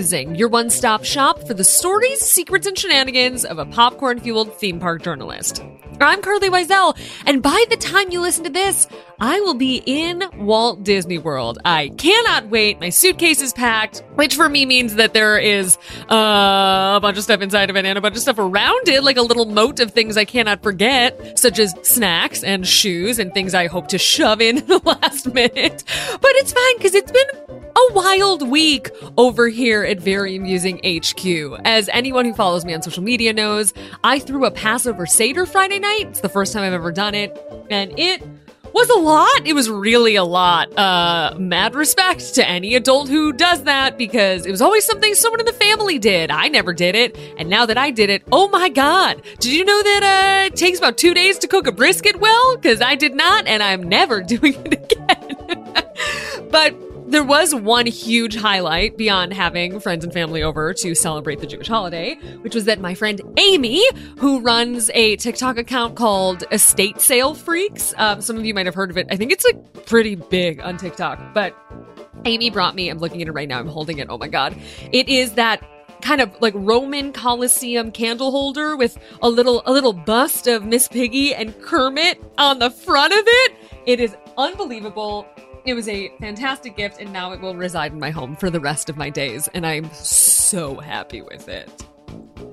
Musing, your one stop shop for the stories, secrets, and shenanigans of a popcorn fueled theme park journalist. I'm Carlye Wisel, and by the time you listen to this, I will be in Walt Disney World. I cannot wait. My suitcase is packed, which for me means that there is uh, a bunch of stuff inside of it and a bunch of stuff around it, like a little moat of things I cannot forget, such as snacks and shoes and things I hope to shove in the last minute. But it's fine because it's been a wild week over here at Very Amusing HQ. As anyone who follows me on social media knows, I threw a Passover Seder Friday night. It's the first time I've ever done it, and it was a lot. It was really a lot. Uh, mad respect to any adult who does that because it was always something someone in the family did. I never did it. And now that I did it, oh my God. Did you know that, uh, it takes about two days to cook a brisket well? Cause I did not and I'm never doing it again. but there was one huge highlight beyond having friends and family over to celebrate the Jewish holiday, which was that my friend Amy, who runs a TikTok account called Estate Sale Freaks, um, some of you might have heard of it. I think it's like pretty big on TikTok, but Amy brought me, I'm looking at it right now, I'm holding it. Oh my God. It is that kind of like Roman Colosseum candle holder with a little a little bust of Miss Piggy and Kermit on the front of it. It is unbelievable. It was a fantastic gift, and now it will reside in my home for the rest of my days, and I'm so happy with it.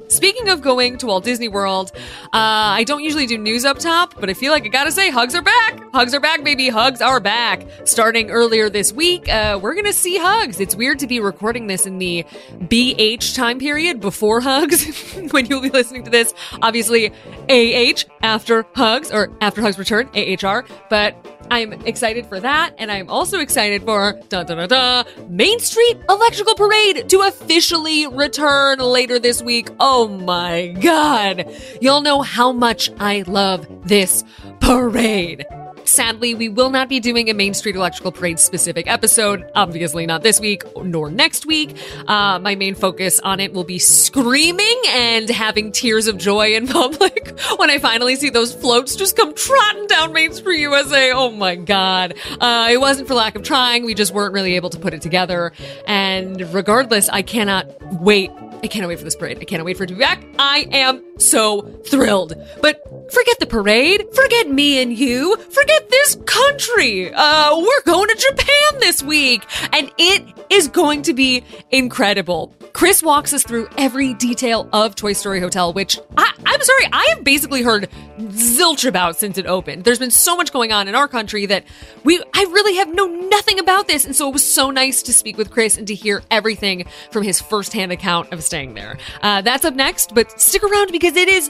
Speaking of going to Walt Disney World, uh, I don't usually do news up top, but I feel like I gotta say, hugs are back. Hugs are back, baby. Hugs are back. Starting earlier this week, uh, we're gonna see hugs. It's weird to be recording this in the BH time period before hugs when you'll be listening to this. Obviously, AH after hugs or after hugs return, AHR, but I'm excited for that, and I'm also excited for da da da da Main Street Electrical Parade to officially return later this week. Oh my god! Y'all know how much I love this parade. Sadly, we will not be doing a Main Street Electrical Parade specific episode. Obviously, not this week nor next week. Uh, my main focus on it will be screaming and having tears of joy in public when I finally see those floats just come trotting down Main Street USA. Oh my God. Uh, it wasn't for lack of trying. We just weren't really able to put it together. And regardless, I cannot wait I cannot wait for this parade. I cannot wait for it to be back. I am so thrilled. But forget the parade. Forget me and you. Forget this country. Uh, we're going to Japan this week. And it is going to be incredible. Chris walks us through every detail of Toy Story Hotel, which I, I'm sorry, I have basically heard zilch about since it opened. There's been so much going on in our country that we, I really have known nothing about this. And so it was so nice to speak with Chris and to hear everything from his firsthand account of staying there. Uh, that's up next, but stick around because it is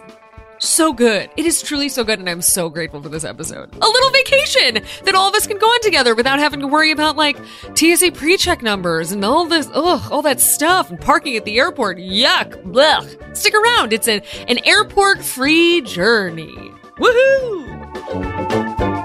so good. It is truly so good, and I'm so grateful for this episode. A little vacation that all of us can go on together without having to worry about like TSA pre-check numbers and all this, ugh, all that stuff and parking at the airport. Yuck, blech. Stick around. It's an an airport-free journey. Woohoo!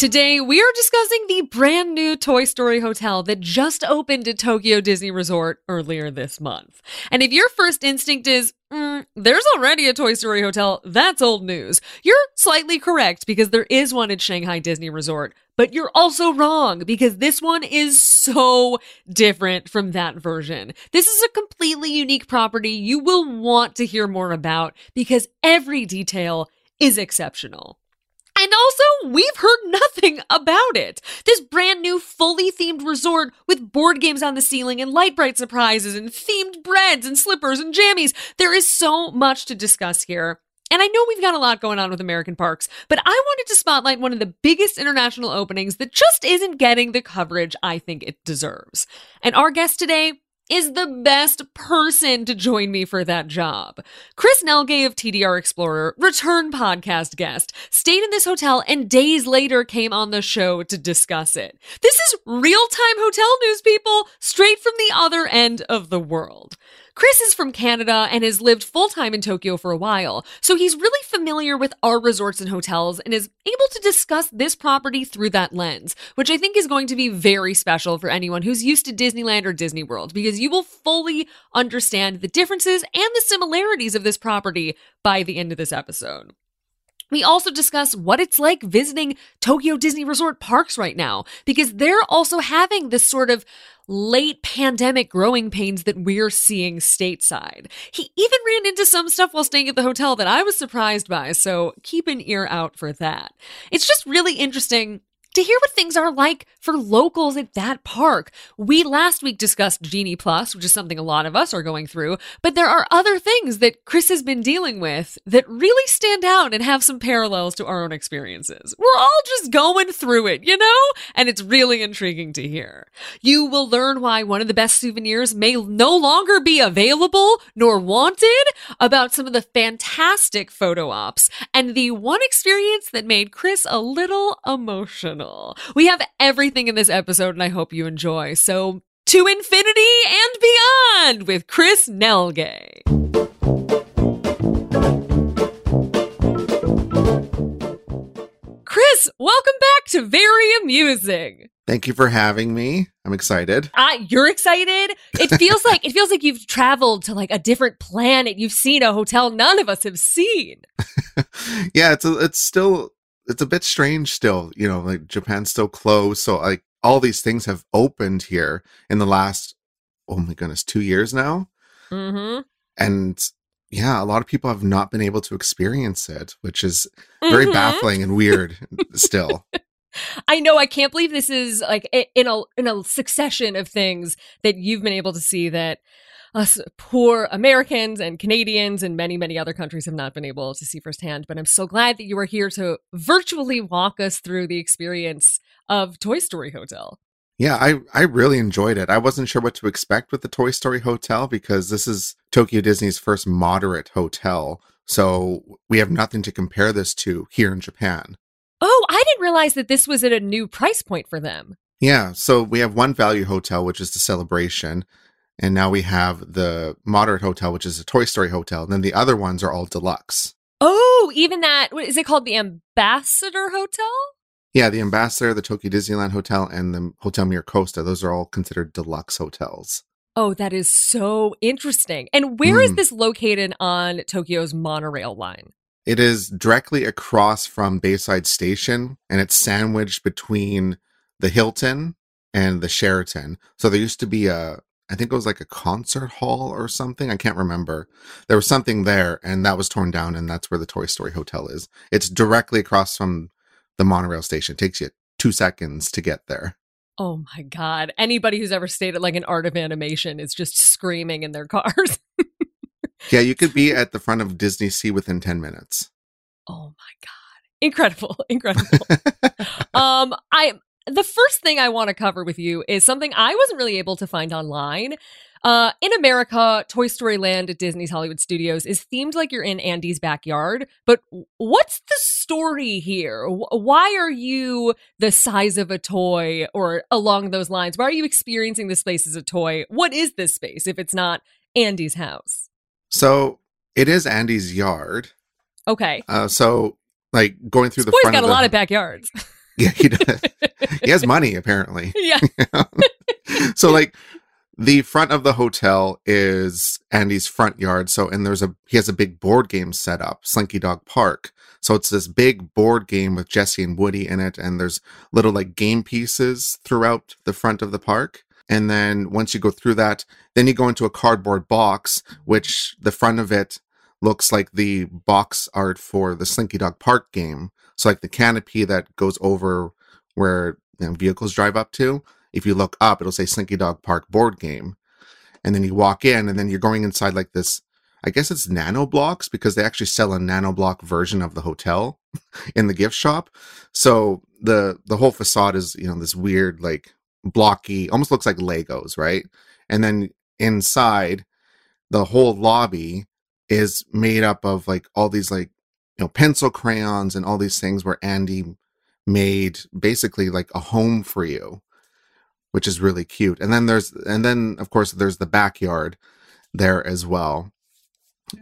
Today, we are discussing the brand new Toy Story hotel that just opened at Tokyo Disney Resort earlier this month. And if your first instinct is, mm, there's already a Toy Story hotel, that's old news. You're slightly correct because there is one at Shanghai Disney Resort, but you're also wrong because this one is so different from that version. This is a completely unique property you will want to hear more about because every detail is exceptional. And also, we've heard nothing about it. This brand new, fully themed resort with board games on the ceiling and Lite-Brite surprises and themed breads and slippers and jammies. There is so much to discuss here. And I know we've got a lot going on with American parks, but I wanted to spotlight one of the biggest international openings that just isn't getting the coverage I think it deserves. And our guest today is the best person to join me for that job. Chris Nilghe of TDR Explorer, return podcast guest, stayed in this hotel and days later came on the show to discuss it. This is real time hotel news, people, straight from the other end of the world. Chris is from Canada and has lived full time in Tokyo for a while, so he's really familiar with our resorts and hotels and is able to discuss this property through that lens, which I think is going to be very special for anyone who's used to Disneyland or Disney World because you will fully understand the differences and the similarities of this property by the end of this episode. We also discuss what it's like visiting Tokyo Disney Resort parks right now, because they're also having this sort of late pandemic growing pains that we're seeing stateside. He even ran into some stuff while staying at the hotel that I was surprised by, so keep an ear out for that. It's just really interesting to hear what things are like for locals at that park. We last week discussed Genie Plus, which is something a lot of us are going through, but there are other things that Chris has been dealing with that really stand out and have some parallels to our own experiences. We're all just going through it, you know? And it's really intriguing to hear. You will learn why one of the best souvenirs may no longer be available nor wanted, about some of the fantastic photo ops, and the one experience that made Chris a little emotional. We have everything in this episode, and I hope you enjoy. So, to infinity and beyond with Chris Nilghe. Chris, welcome back to Very Amusing. Thank you for having me. I'm excited. Uh, you're excited? It feels like it feels like you've traveled to like a different planet. You've seen a hotel none of us have seen. yeah, it's a, it's still it's a bit strange still, you know, like Japan's still closed. So like all these things have opened here in the last, oh my goodness, two years now. Mm-hmm. And yeah, a lot of people have not been able to experience it, which is very mm-hmm. baffling and weird still. I know. I can't believe this is like in a in a succession of things that you've been able to see that us poor Americans and Canadians and many, many other countries have not been able to see firsthand. But I'm so glad that you are here to virtually walk us through the experience of Toy Story Hotel. Yeah, I, I really enjoyed it. I wasn't sure what to expect with the Toy Story Hotel because this is Tokyo Disney's first moderate hotel. So we have nothing to compare this to here in Japan. Oh, I didn't realize that this was at a new price point for them. Yeah, so we have one value hotel, which is the celebration, and now we have the moderate hotel, which is a Toy Story hotel. And then the other ones are all deluxe. Oh, even that. What is it called? The Ambassador Hotel? Yeah, the Ambassador, the Tokyo Disneyland Hotel, and the Hotel Miracosta. Those are all considered deluxe hotels. Oh, that is so interesting. And where mm. is this located on Tokyo's monorail line? It is directly across from Bayside Station, and it's sandwiched between the Hilton and the Sheraton. So there used to be a I think it was like a concert hall or something. I can't remember. There was something there, and that was torn down, and that's where the Toy Story Hotel is. It's directly across from the monorail station. It takes you two seconds to get there. Oh my god! Anybody who's ever stayed at like an art of animation is just screaming in their cars. yeah, you could be at the front of DisneySea within ten minutes. Oh my god! Incredible, incredible. um, I the first thing I want to cover with you is something I wasn't really able to find online. Uh, in America, Toy Story Land at Disney's Hollywood Studios is themed like you're in Andy's backyard. But what's the story here? Why are you the size of a toy or along those lines? Why are you experiencing this space as a toy? What is this space if it's not Andy's house? So it is Andy's yard. Okay. Uh, so like going through this the boy's got a the... lot of backyards. Yeah, he does. he has money apparently. Yeah. so like the front of the hotel is Andy's front yard. So and there's a he has a big board game set up, Slinky Dog Park. So it's this big board game with Jessie and Woody in it, and there's little like game pieces throughout the front of the park. And then once you go through that, then you go into a cardboard box, which the front of it looks like the box art for the Slinky Dog Park game. So like the canopy that goes over where you know, vehicles drive up to, if you look up, it'll say Slinky Dog Park board game. And then you walk in and then you're going inside like this, I guess it's nano blocks because they actually sell a nano block version of the hotel in the gift shop. So the the whole facade is, you know, this weird like blocky, almost looks like Legos, right? And then inside the whole lobby is made up of like all these like you know pencil crayons and all these things where Andy made basically like a home for you which is really cute. And then there's and then of course there's the backyard there as well.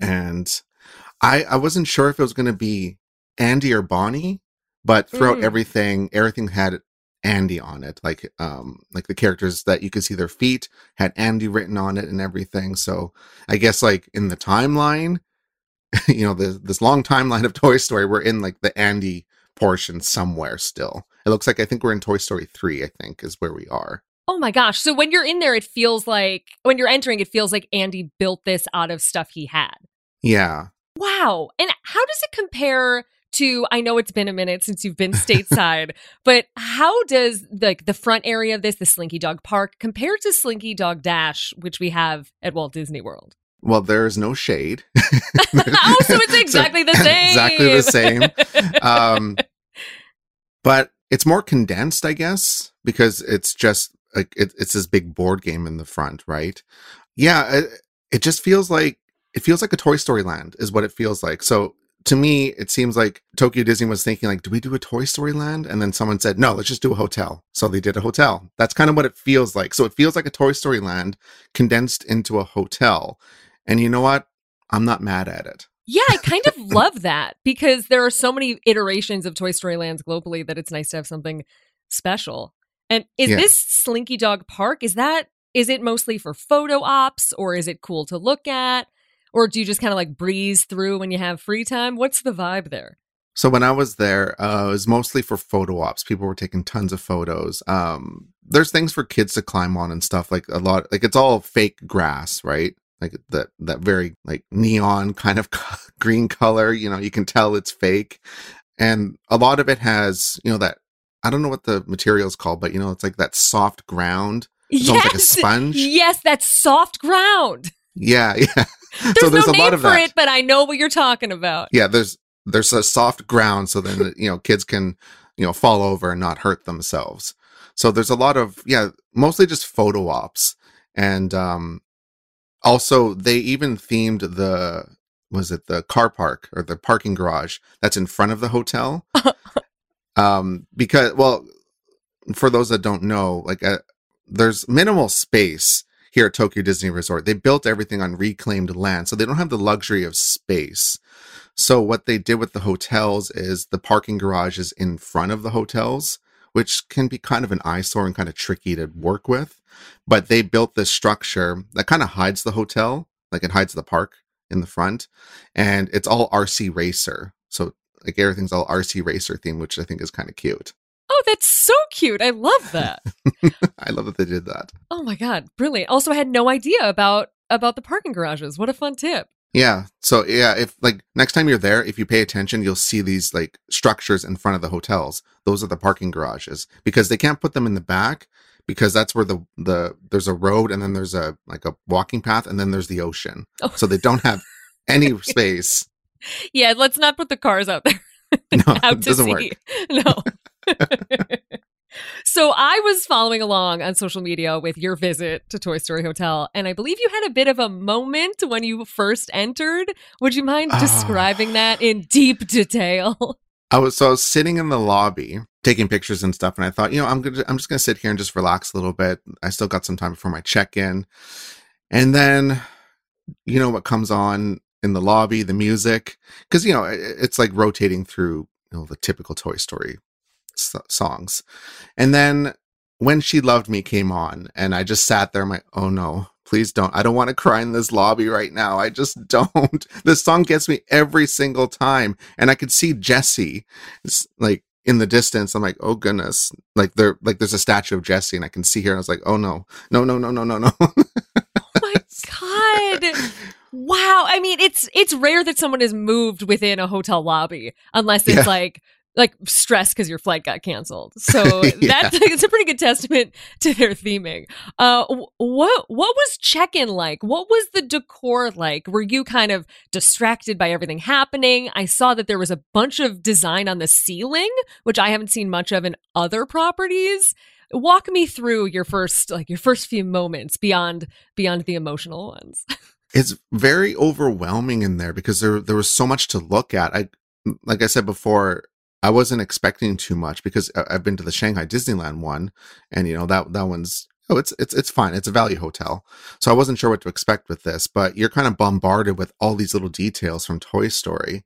And i i wasn't sure if it was going to be andy or bonnie but throughout mm. everything everything had andy on it. Like um like the characters that you could see their feet had andy written on it and everything. So i guess like in the timeline you know, the, this long timeline of Toy Story, we're in like the Andy portion somewhere still. It looks like I think we're in Toy Story 3, I think, is where we are. Oh my gosh. So when you're in there, it feels like, when you're entering, it feels like Andy built this out of stuff he had. Yeah. Wow. And how does it compare to I know it's been a minute since you've been stateside, but how does like the front area of this, the Slinky Dog Park, compare to Slinky Dog Dash, which we have at Walt Disney World? Well, there is no shade. oh, so it's exactly so, the same. exactly the same. Um, but it's more condensed, I guess, because it's just like it, it's this big board game in the front, right? Yeah, it, it just feels like it feels like a Toy Story land, is what it feels like. So to me, it seems like Tokyo Disney was thinking like, do we do a Toy Story land? And then someone said, no, let's just do a hotel. So they did a hotel. That's kind of what it feels like. So it feels like a Toy Story land condensed into a hotel. And you know what? I'm not mad at it. Yeah, I kind of love that because there are so many iterations of Toy Story lands globally that it's nice to have something special. And is yeah. this Slinky Dog Park? Is that is it mostly for photo ops or is it cool to look at? Or do you just kind of like breeze through when you have free time? What's the vibe there? So when I was there, uh, it was mostly for photo ops. People were taking tons of photos. Um, there's things for kids to climb on and stuff like a lot. Like it's all fake grass, right? Like that that very like neon kind of green color. You know, you can tell it's fake, and a lot of it has you know that I don't know what the material is called, but you know, it's like that soft ground. It's yes, like a sponge. Yes, that soft ground. Yeah, yeah. There's, so there's no a name lot of for that. it, but I know what you're talking about. Yeah, there's there's a soft ground, so then you know kids can you know fall over and not hurt themselves. So there's a lot of yeah, mostly just photo ops, and um, also they even themed the was it the car park or the parking garage that's in front of the hotel, um, because well, for those that don't know, like uh, there's minimal space here at Tokyo Disney Resort. They built everything on reclaimed land, so they don't have the luxury of space. So what they did with the hotels is the parking garages in front of the hotels, which can be kind of an eyesore and kind of tricky to work with. But they built this structure that kind of hides the hotel, like it hides the park in the front, and it's all RC Racer. So like everything's all RC Racer theme, which I think is kind of cute. Oh, that's so cute. I love that. I love that they did that. Oh my god, brilliant. Also I had no idea about about the parking garages. What a fun tip. Yeah. So yeah, if like next time you're there, if you pay attention, you'll see these like structures in front of the hotels. Those are the parking garages because they can't put them in the back because that's where the the there's a road and then there's a like a walking path and then there's the ocean. Oh. So they don't have any space. Yeah, let's not put the cars out there. No, to sea. Work. No. So I was following along on social media with your visit to Toy Story Hotel, and I believe you had a bit of a moment when you first entered. Would you mind ah. describing that in deep detail? I was so I was sitting in the lobby taking pictures and stuff, and I thought, you know, I'm gonna I'm just gonna sit here and just relax a little bit. I still got some time before my check in, and then you know what comes on in the lobby, the music, because you know it's like rotating through you know the typical Toy Story songs. And then when she loved me came on and I just sat there, I'm like, oh no, please don't. I don't want to cry in this lobby right now. I just don't. This song gets me every single time. And I could see Jessie like in the distance. I'm like, oh goodness. Like there like there's a statue of Jessie and I can see her. And I was like, oh no, no, no, no, no, no, no. oh my God. Wow. I mean, it's it's rare that someone is moved within a hotel lobby unless it's yeah. like like stress because your flight got canceled. So yeah. that's it's a pretty good testament to their theming. Uh, what what was check in like? What was the decor like? Were you kind of distracted by everything happening? I saw that there was a bunch of design on the ceiling, which I haven't seen much of in other properties. Walk me through your first like your first few moments beyond beyond the emotional ones. it's very overwhelming in there because there there was so much to look at. I like I said before, I wasn't expecting too much because I've been to the Shanghai Disneyland one, and you know that that one's oh it's it's it's fine. It's a value hotel, so I wasn't sure what to expect with this. But you're kind of bombarded with all these little details from Toy Story.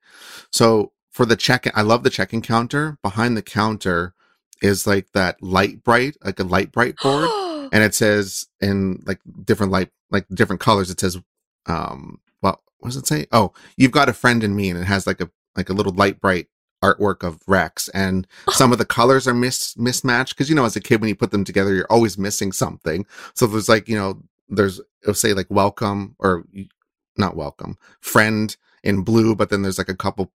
So for the check, in I love the check-in counter. Behind the counter is like that Lite-Brite, like a Lite-Brite board, and it says in like different light, like different colors. It says um well what does it say? Oh, you've got a friend in me, and it has like a like a little Lite-Brite artwork of Rex, and oh. some of the colors are mis mismatched because you know as a kid when you put them together you're always missing something. So there's like you know there's it'll say like welcome or not welcome friend in blue, but then there's like a couple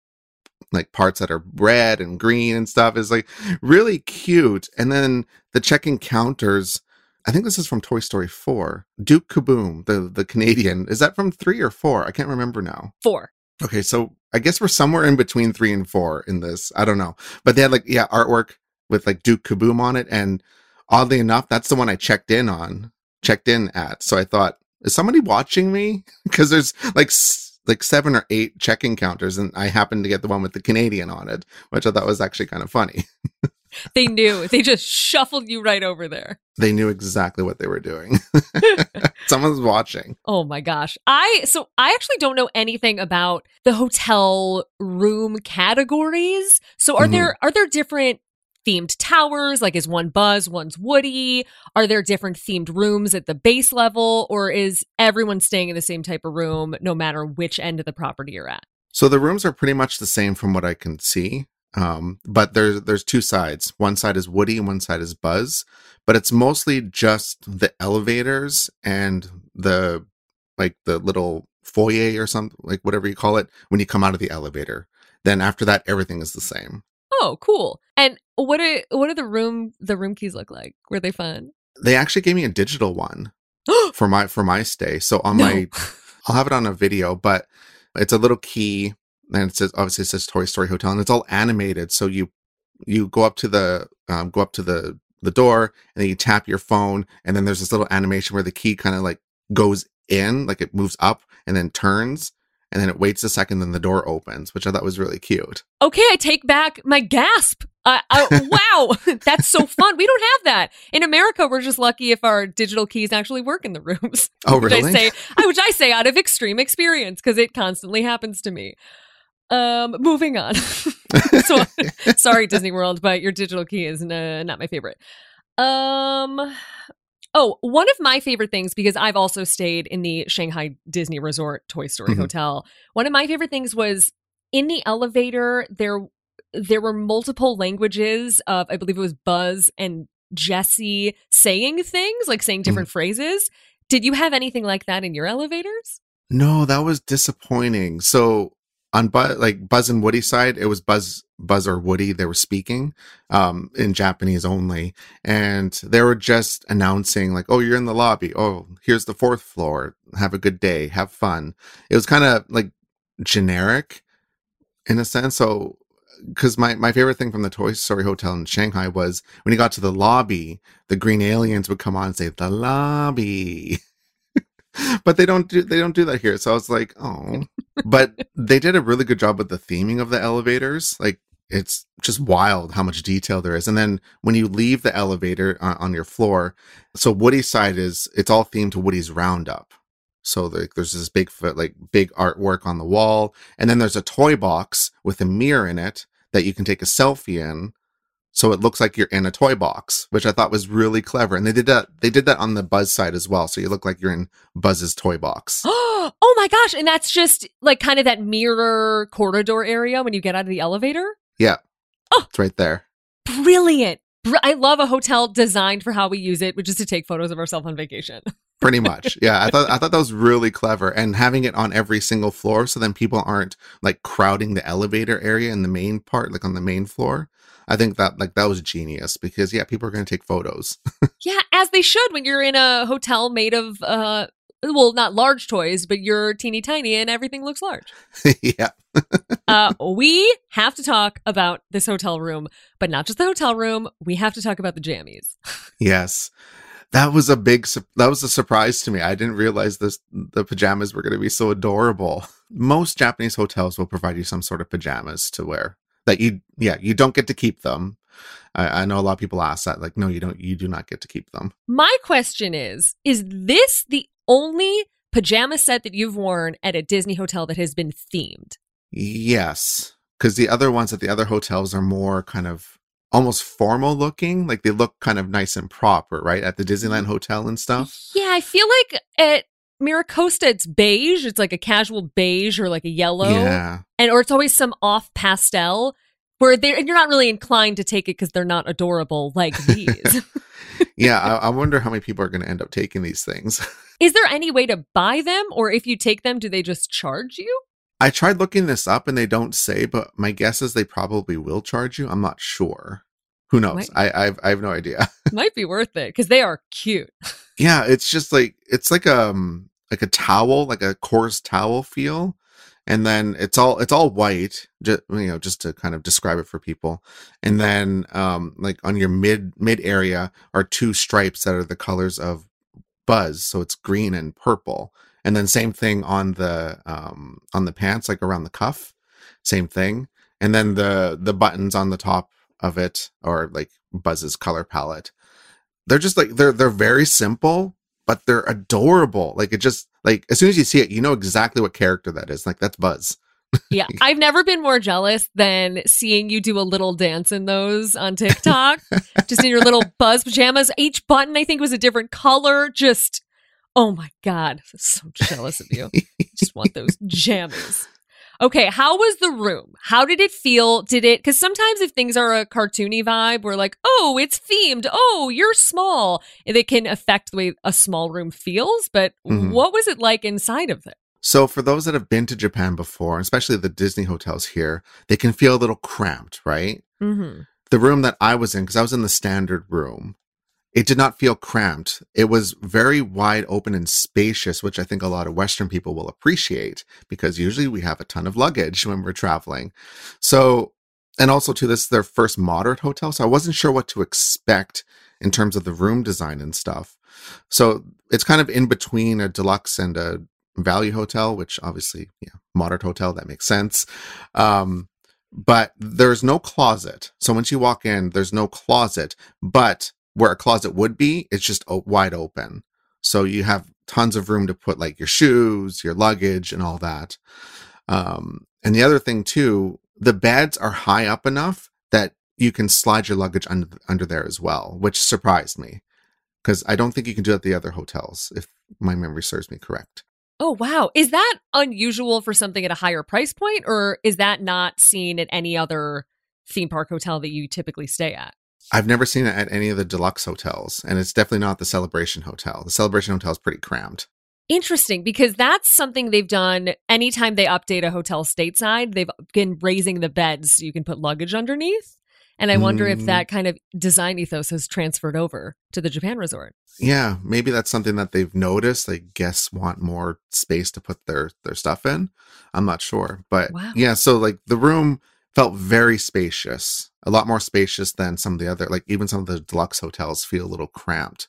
like parts that are red and green and stuff is like really cute. And then the check-in counters. I think this is from Toy Story 4. Duke Kaboom, the the Canadian. Is that from 3 or 4? I can't remember now. 4. Okay, so I guess we're somewhere in between 3 and 4 in this. I don't know. But they had like yeah, artwork with like Duke Kaboom on it and oddly enough, that's the one I checked in on, checked in at. So I thought, is somebody watching me? Because there's like like seven or eight check-in counters, and I happened to get the one with the Canadian on it, which I thought was actually kind of funny. they knew. They just shuffled you right over there. They knew exactly what they were doing. Someone's watching. Oh my gosh. I so I actually don't know anything about the hotel room categories. So are mm-hmm. there are there different themed towers? Like, is one Buzz, one's Woody? Are there different themed rooms at the base level, or is everyone staying in the same type of room no matter which end of the property you're at? So the rooms are pretty much the same from what I can see. Um, but there's there's two sides. One side is Woody and one side is Buzz. But it's mostly just the elevators and the like the little foyer or something like whatever you call it when you come out of the elevator. Then after that, everything is the same. Oh, cool. And what are what are the room the room keys look like? Were they fun? They actually gave me a digital one for my for my stay. So on no. my I'll have it on a video, but it's a little key and it says obviously it says Toy Story Hotel and it's all animated. So you you go up to the um, go up to the the door and then you tap your phone and then there's this little animation where the key kind of like goes in, like it moves up and then turns and then it waits a second, then the door opens, which I thought was really cute. Okay, I take back my gasp. Uh, uh, wow, that's so fun. We don't have that in America. We're just lucky if our digital keys actually work in the rooms. Oh, really? Which I say, which I say out of extreme experience because it constantly happens to me. Um, moving on. so, sorry, Disney World, but your digital key is uh, not my favorite. Um, Oh, one of my favorite things, because I've also stayed in the Shanghai Disney Resort Toy Story mm-hmm. Hotel. One of my favorite things was in the elevator, there there were multiple languages of I believe it was Buzz and Jessie saying things, like saying mm-hmm. different mm-hmm. phrases. Did you have anything like that in your elevators? No, that was disappointing. So on Buzz, like Buzz and Woody side, it was Buzz, Buzz or Woody. They were speaking, um, in Japanese only, and they were just announcing like, "Oh, you're in the lobby. Oh, here's the fourth floor. Have a good day. Have fun." It was kind of like generic in a sense. So, because my my favorite thing from the Toy Story Hotel in Shanghai was when you got to the lobby, the green aliens would come on and say, "The lobby." but they don't do they don't do that here. So I was like, oh. But they did a really good job with the theming of the elevators. Like it's just wild how much detail there is. And then when you leave the elevator on, on your floor, so Woody's side is it's all themed to Woody's Roundup. So like there's this big like big artwork on the wall, and then there's a toy box with a mirror in it that you can take a selfie in so it looks like you're in a toy box, which I thought was really clever. And they did that they did that on the Buzz side as well. So you look like you're in Buzz's toy box. oh my gosh, and that's just like kind of that mirror corridor area when you get out of the elevator? Yeah. Oh, it's right there. Brilliant. I love a hotel designed for how we use it, which is to take photos of ourselves on vacation. Pretty much. Yeah. I thought I thought that was really clever. And having it on every single floor so then people aren't like crowding the elevator area in the main part, like on the main floor. I think that like that was genius because yeah, people are going to take photos. yeah, as they should when you're in a hotel made of uh well, not large toys, but you're teeny tiny and everything looks large. yeah. uh, we have to talk about this hotel room, but not just the hotel room. We have to talk about the jammies. yes. That was a big that was a surprise to me. I didn't realize this the pajamas were going to be so adorable. Most Japanese hotels will provide you some sort of pajamas to wear that you yeah you don't get to keep them. I, I, know a lot of people ask that like no you don't you do not get to keep them. My question is is this the only pajama set that you've worn at a disney hotel that has been themed? Yes because the other ones at the other hotels are more kind of almost formal looking like they look kind of nice and proper right at the disneyland mm. hotel and stuff. Yeah i feel like at Miracosta, it's beige. It's like a casual beige or like a yellow, Yeah. and or it's always some off pastel where they and you're not really inclined to take it because they're not adorable like these. Yeah. I, I wonder how many people are going to end up taking these things. Is there any way to buy them, or if you take them, do they just charge you? I tried looking this up and they don't say, but my guess is they probably will charge you. I'm not sure. Who knows? I I've, I have no idea. Might be worth it because they are cute. Yeah, it's just like it's like um like a towel, like a coarse towel feel, and then it's all it's all white, just you know, just to kind of describe it for people. And then um like on your mid mid area are two stripes that are the colors of Buzz, so it's green and purple. And then same thing on the um on the pants, like around the cuff, same thing. And then the the buttons on the top of it or like Buzz's color palette. They're just like they're they're very simple, but they're adorable. Like it just like as soon as you see it, you know exactly what character that is. Like that's Buzz. Yeah, I've never been more jealous than seeing you do a little dance in those on TikTok, just in your little buzz pajamas. Each button, I think, was a different color. Just, oh my God, so jealous of you. just want those jammies. Okay, how was the room? How did it feel? Did it, because sometimes if things are a cartoony vibe, we're like, oh, it's themed. Oh, you're small. It can affect the way a small room feels. But Mhm. what was it like inside of it? So for those that have been to Japan before, especially the Disney hotels here, they can feel a little cramped, right? Mm-hmm. the room that I was in, because I was in the standard room, it did not feel cramped. It was very wide open and spacious, which I think a lot of Western people will appreciate because usually we have a ton of luggage when we're traveling. So, and also to this, is their first moderate hotel. So I wasn't sure what to expect in terms of the room design and stuff. So it's kind of in between a deluxe and a value hotel, which obviously, yeah, moderate hotel, that makes sense. Um, but there's no closet. So once you walk in, there's no closet, but where a closet would be, it's just o- wide open. So you have tons of room to put like your shoes, your luggage, and all that. Um, and the other thing too, the beds are high up enough that you can slide your luggage under under there as well, which surprised me because I don't think you can do that at the other hotels, if my memory serves me correct. Oh, wow. Is that unusual for something at a higher price point, or is that not seen at any other theme park hotel that you typically stay at? I've never seen it at any of the deluxe hotels, and it's definitely not the Celebration Hotel. The Celebration Hotel is pretty cramped. Interesting, because that's something they've done anytime they update a hotel stateside. They've been raising the beds so you can put luggage underneath. And I wonder if Mm. that kind of design ethos has transferred over to the Japan resort. Yeah, maybe that's something that they've noticed. Like guests want more space to put their their stuff in. I'm not sure, but Wow. yeah. So like the room felt very spacious, a lot more spacious than some of the other. Like even some of the deluxe hotels feel a little cramped,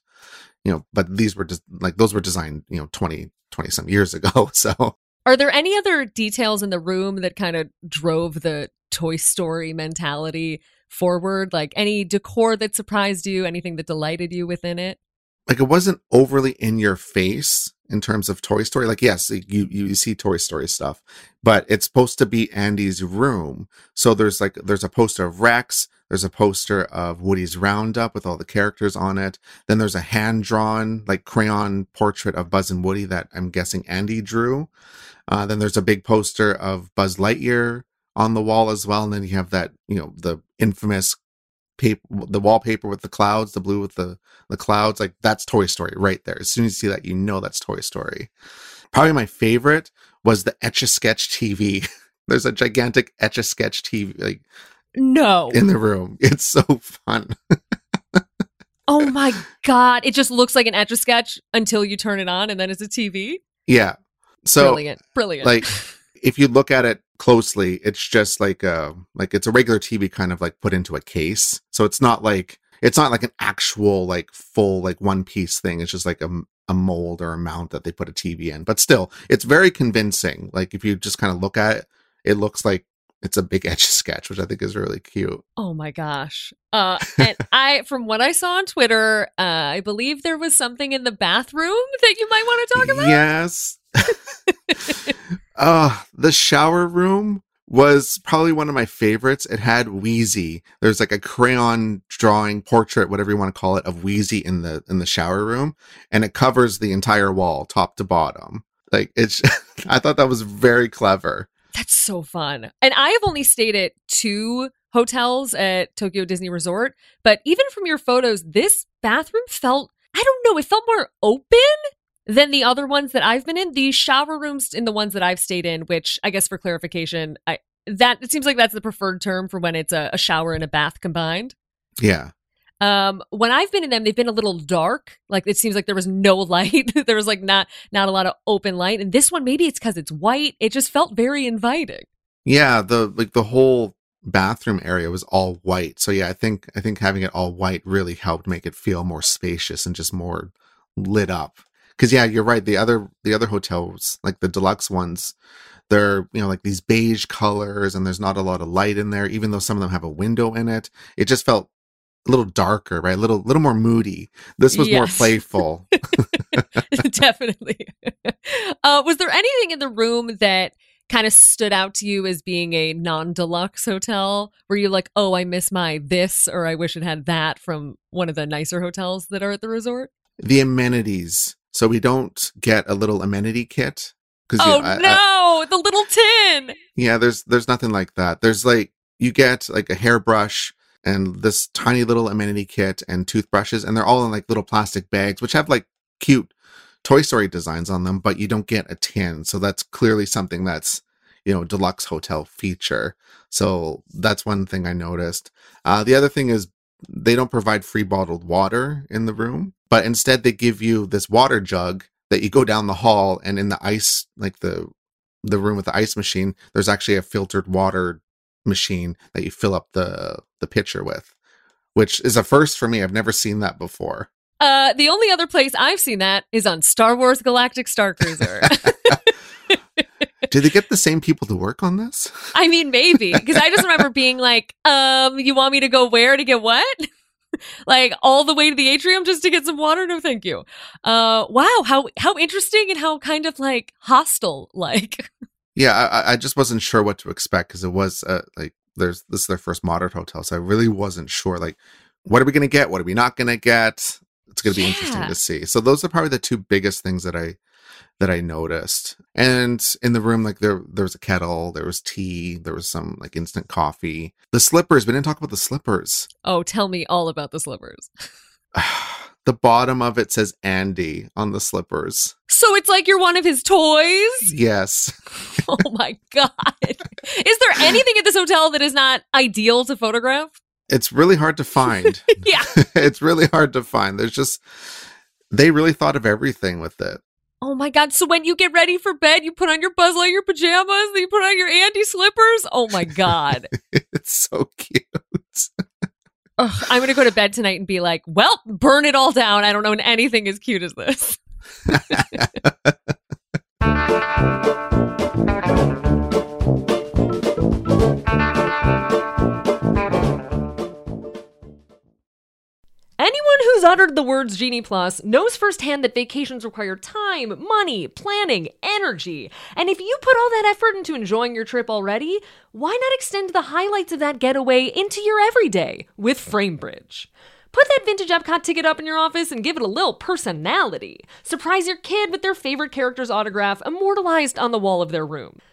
you know. But these were just like those were designed, you know, 20, 20 some years ago. So Are there any other details in the room that kind of drove the Toy Story mentality forward? Like any decor that surprised you, anything that delighted you within it? like it wasn't overly in your face in terms of Toy Story. Like, yes, you you see Toy Story stuff, but it's supposed to be Andy's room. So there's like there's a poster of Rex, there's a poster of Woody's Roundup with all the characters on it. Then there's a hand drawn like crayon portrait of Buzz and Woody that I'm guessing Andy drew. Uh, then there's a big poster of Buzz Lightyear on the wall as well, and then you have that you know the infamous paper, the wallpaper with the clouds, the blue with the the clouds like that's toy story right there as soon as you see that you know that's toy story probably my favorite was the etch a sketch tv there's a gigantic etch a sketch tv like No. in the room it's so fun oh my God. It just looks like an etch a sketch until you turn it on and then it's a TV. yeah so Brilliant. Brilliant. like if you look at it closely it's just like a like it's a regular tv kind of like put into a case. So it's not like it's not like an actual like full like one piece thing. It's just like a, a mold or a mount that they put a tv in. But still it's very convincing. Like if you just kind of look at it it looks like it's a big etch sketch which i think is really cute. Oh my gosh. Uh and I from what I saw on Twitter, uh I believe there was something in the bathroom that you might want to talk about. yes uh the shower room was probably one of my favorites. It had Wheezy. There's like a crayon drawing portrait, whatever you want to call it, of Wheezy in the in the shower room, and it covers the entire wall, top to bottom. Like it's, I thought that was very clever. That's so fun. And I have only stayed at two hotels at Tokyo Disney Resort, but even from your photos, this bathroom felt, I don't know, it felt more open than the other ones that I've been in. The shower rooms in the ones that I've stayed in, which I guess for clarification, I that it seems like that's the preferred term for when it's a, a shower and a bath combined. Yeah. Um, when I've been in them, they've been a little dark. Like it seems like there was no light. there was like not not a lot of open light. And this one, maybe it's because it's white. It just felt very inviting. Yeah, the like the whole bathroom area was all white. So yeah, I think I think having it all white really helped make it feel more spacious and just more lit up. Cause yeah, you're right. The other the other hotels, like the deluxe ones, they're you know like these beige colors and there's not a lot of light in there, even though some of them have a window in it. It just felt a little darker, right? A little little more moody. This was more playful. Definitely. Uh, was there anything in the room that kind of stood out to you as being a non deluxe hotel? Were you like, oh, I miss my this, or I wish it had that from one of the nicer hotels that are at the resort? the amenities. So we don't get a little amenity kit. Cause Oh, you know, I- I- no, the little tin. Yeah, there's there's nothing like that. There's like you get like a hairbrush and this tiny little amenity kit and toothbrushes, and they're all in like little plastic bags, which have like cute Toy Story designs on them, but you don't get a tin. So that's clearly something that's you know deluxe hotel feature. So that's one thing I noticed. Uh, the other thing is they don't provide free bottled water in the room, but instead they give you this water jug that you go down the hall and in the ice like the the room with the ice machine, there's actually a filtered water machine that you fill up the the pitcher with, which is a first for me. I've never seen that before. Uh, the only other place I've seen that is on Star Wars Galactic Star Cruiser. Did they get the same people to work on this? I mean, maybe because I just remember being like, um, you want me to go where to get what? like all the way to the atrium just to get some water? No, thank you. Uh, wow, how how interesting and how kind of like hostile like. Yeah, I, I- I just wasn't sure what to expect because it was uh, like there's this is their first modern hotel, so I really wasn't sure. Like, what are we gonna get? What are we not gonna get? It's gonna be interesting to see. So those are probably the two biggest things that I that I noticed. And in the room, like there there was a kettle, there was tea, there was some like instant coffee. The slippers, we didn't talk about the slippers. Oh, tell me all about the slippers. the bottom of it says Andy on the slippers. So it's like you're one of his toys. Yes. Oh my god! Is there anything at this hotel that is not ideal to photograph? It's really hard to find. Yeah. it's really hard to find. There's just they really thought of everything with it. Oh my god! So when you get ready for bed, you put on your Buzz Lightyear pajamas, then you put on your Andy slippers. Oh my god! It's so cute. Ugh, I'm gonna go to bed tonight and be like, "Well, burn it all down." I don't know anything as cute as this. Anyone who's uttered the words Genie Plus knows firsthand that vacations require time, money, planning, energy. And if you put all that effort into enjoying your trip already, why not extend the highlights of that getaway into your everyday with Framebridge? Put that vintage Epcot ticket up in your office and give it a little personality. Surprise your kid with their favorite character's autograph immortalized on the wall of their room.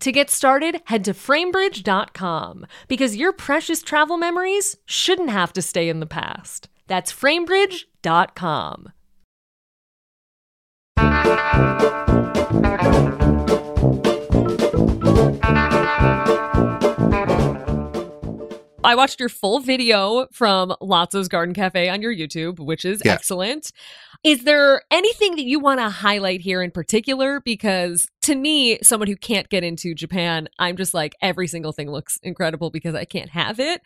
To get started, head to framebridge.com because your precious travel memories shouldn't have to stay in the past. That's framebridge.com. I watched your full video from Lotso's Garden Cafe on your YouTube, which is Yeah. excellent. Is there anything that you want to highlight here in particular? Because to me, someone who can't get into Japan, I'm just like every single thing looks incredible because I can't have it.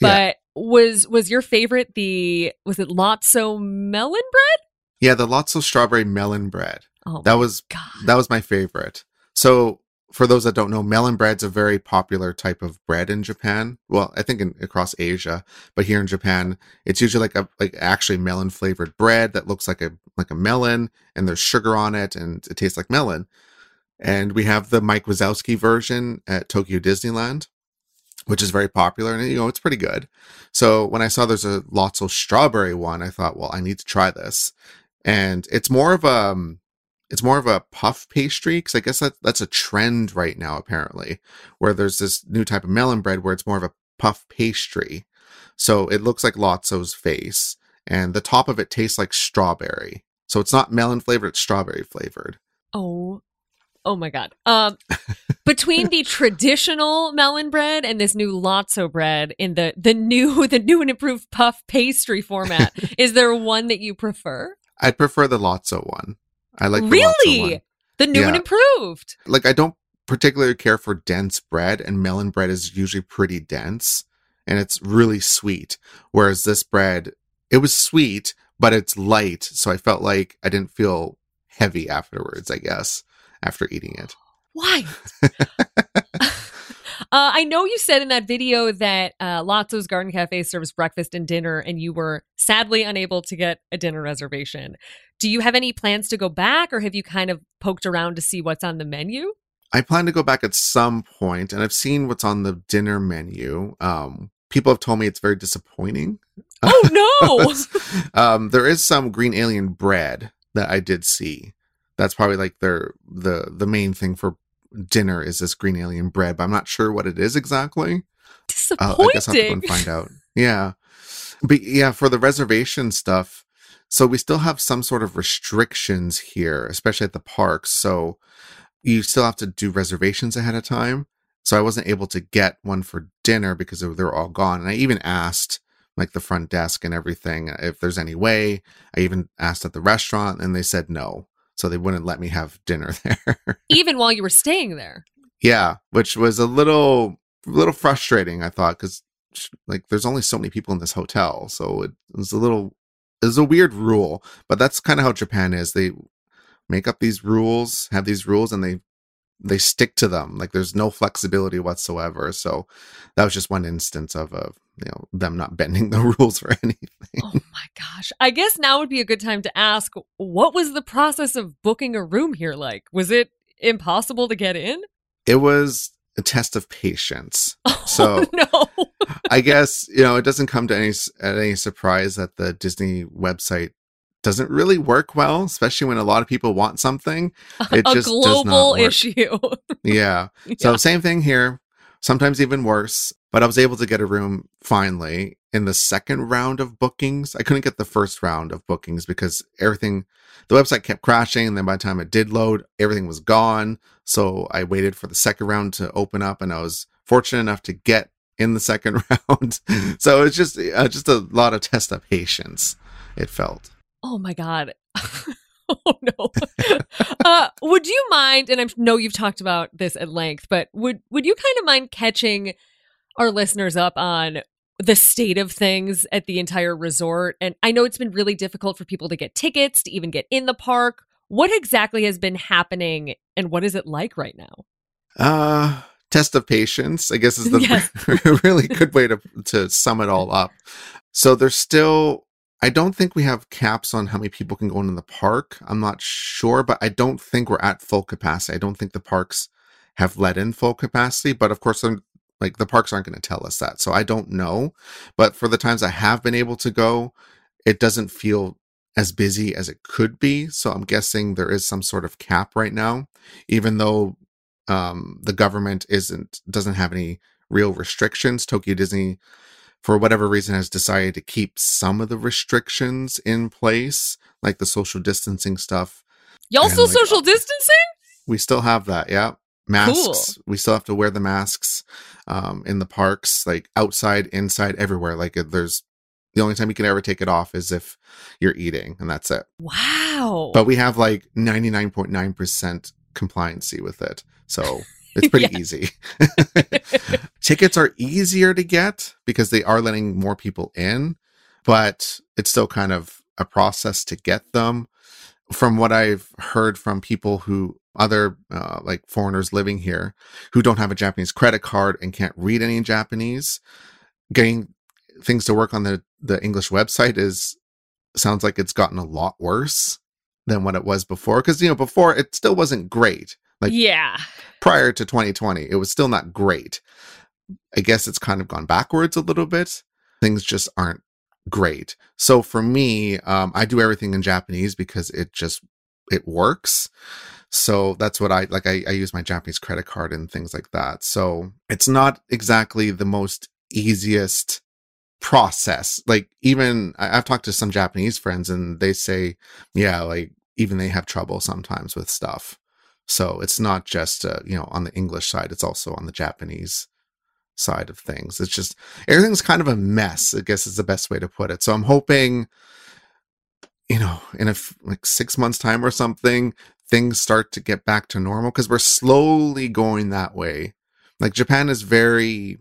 Yeah. But was was your favorite the was it Lotso melon bread? Yeah, the Lotso strawberry melon bread. Oh That was god. that was my favorite. So for those that don't know, melon bread's a very popular type of bread in Japan. Well, I think in, across Asia, but here in Japan, it's usually like a like actually melon flavored bread that looks like a like a melon, and there's sugar on it, and it tastes like melon. And we have the Mike Wazowski version at Tokyo Disneyland, which is very popular, and you know it's pretty good. So when I saw there's a Lotso strawberry one, I thought, well, I need to try this. And it's more of a um, it's more of a puff pastry because I guess that that's a trend right now apparently, where there's this new type of melon bread where it's more of a puff pastry. So it looks like Lotso's face, and the top of it tastes like strawberry. So it's not melon flavored; it's strawberry flavored. Oh, oh my god. Um, between the traditional melon bread and this new Lotso bread in the the new the new and improved puff pastry format, is there one that you prefer? I'd prefer the Lotso one. I like the really, one. the new and improved. Like I don't particularly care for dense bread, and melon bread is usually pretty dense, and it's really sweet. Whereas this bread, it was sweet, but it's light, so I felt like I didn't feel heavy afterwards. I guess after eating it. Why? uh, I know you said in that video that uh, Lotso's Garden Cafe serves breakfast and dinner, and you were sadly unable to get a dinner reservation. Do you have any plans to go back, or have you kind of poked around to see what's on the menu? I plan to go back at some point, and I've seen what's on the dinner menu. Um, people have told me it's very disappointing. Oh no! um, there is some green alien bread that I did see. That's probably like their the the main thing for dinner is this green alien bread, but I'm not sure what it is exactly. Uh, I guess I'll have to go and find out. Yeah, but yeah, for the reservation stuff, so we still have some sort of restrictions here, especially at the parks. So you still have to do reservations ahead of time. So I wasn't able to get one for dinner because they were- they were all gone. And I even asked like the front desk and everything if there's any way. I even asked at the restaurant and they said no. So they wouldn't let me have dinner there. Even while you were staying there. yeah, which was a little little frustrating I thought cuz like there's only so many people in this hotel. So it was a little it was a weird rule, but that's kind of how Japan is. They make up these rules, have these rules and they they stick to them. Like there's no flexibility whatsoever. So that was just one instance of a you know them not bending the rules for anything. Oh my gosh. I guess now would be a good time to ask what was the process of booking a room here like? Was it impossible to get in? It was a test of patience. Oh So- no. I guess you know it doesn't come to any at any surprise that the Disney website doesn't really work well, especially when a lot of people want something. It a just does not global issue. Yeah. So Yeah. same thing here. Sometimes even worse. But I was able to get a room finally in the second round of bookings. I couldn't get the first round of bookings because everything, the website kept crashing. And then by the time it did load, everything was gone. So I waited for the second round to open up and I was fortunate enough to get in the second round. so it's just, uh, just a lot of test of patience, it felt. Oh my god. oh no. uh, would you mind? And I know you've talked about this at length, but would would you kind of mind catching our listeners up on the state of things at the entire resort? And I know it's been really difficult for people to get tickets to even get in the park. What exactly has been happening, and what is it like right now? Uh test of patience, I guess is the Yes. really good way to to sum it all up. So there's still I don't think we have caps on how many people can go into the park. I'm not sure, but I don't think we're at full capacity. I don't think the parks have let in full capacity, but of course like the parks aren't going to tell us that. So I don't know. But for the times I have been able to go, it doesn't feel as busy as it could be. So I'm guessing there is some sort of cap right now, even though um, the government isn't doesn't have any real restrictions. Tokyo Disney, for whatever reason, has decided to keep some of the restrictions in place, like the social distancing stuff. Y'all still like, social distancing? We still have that, yeah. Masks. Cool. We still have to wear the masks um, in the parks, like outside, inside, everywhere. Like there's the only time you can ever take it off is if you're eating, and that's it. Wow. But we have like 99.9% compliancy with it. So it's pretty easy. Tickets are easier to get because they are letting more people in, but it's still kind of a process to get them. From what I've heard from people who other uh, like foreigners living here who don't have a Japanese credit card and can't read any Japanese, getting things to work on the the English website is sounds like it's gotten a lot worse than what it was before because you know before it still wasn't great. Like yeah. prior to 2020 it was still not great. I guess it's kind of gone backwards a little bit. Things just aren't great. So for me um, i do everything in japanese because it just it works so that's what i like I, I use my japanese credit card and things like that so it's not exactly the most easiest process like even I- i've talked to some japanese friends and they say yeah like even they have trouble sometimes with stuff so it's not just uh, you know on the English side; it's also on the Japanese side of things. It's just everything's kind of a mess. I guess is the best way to put it. So I'm hoping, you know, in a like six months time or something, things start to get back to normal because we're slowly going that way. Like Japan is very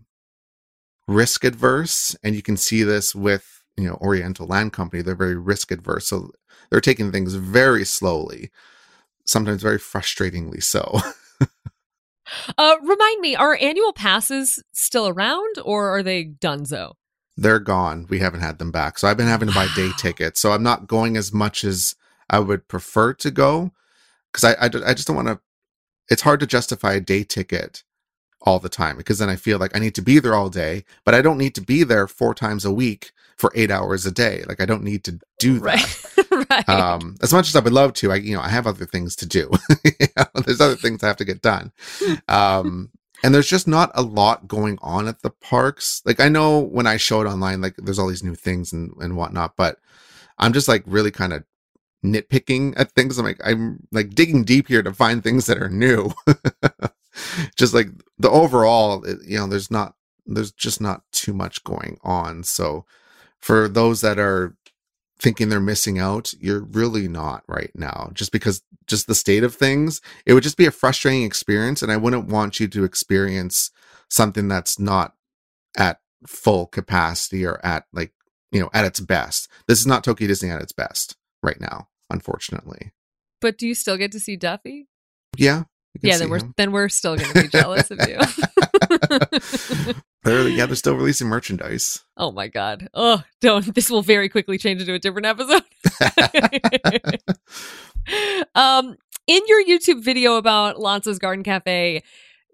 risk adverse, and you can see this with you know Oriental Land Company. They're very risk adverse, so they're taking things very slowly sometimes very frustratingly so. Uh, remind me, are annual passes still around or are they donezo? They're gone. We haven't had them back. So I've been having to buy day tickets. So I'm not going as much as I would prefer to go because I I just don't want to. It's hard to justify a day ticket all the time because then I feel like I need to be there all day, but I don't need to be there four times a week for eight hours a day. Like I don't need to do that. Right. right. um as much as i would love to i you know i have other things to do You know, there's other things i have to get done um and there's just not a lot going on at the parks like i know when i show it online like there's all these new things and and whatnot but i'm just like really kind of nitpicking at things i'm like i'm like digging deep here to find things that are new just like the overall it- you know there's not there's just not too much going on so for those that are thinking they're missing out, you're really not right now. Just because just the state of things, it would just be a frustrating experience and I wouldn't want you to experience something that's not at full capacity or at like, you know, at its best. This is not Tokyo Disney at its best right now, unfortunately. but do you still get to see Duffy? Yeah. Yeah, then we're him. then we're still gonna be jealous of you. They're, yeah, they're still releasing merchandise. oh my god. Oh, don't this will very quickly change into a different episode. um in your YouTube video about Lotso's Garden Cafe,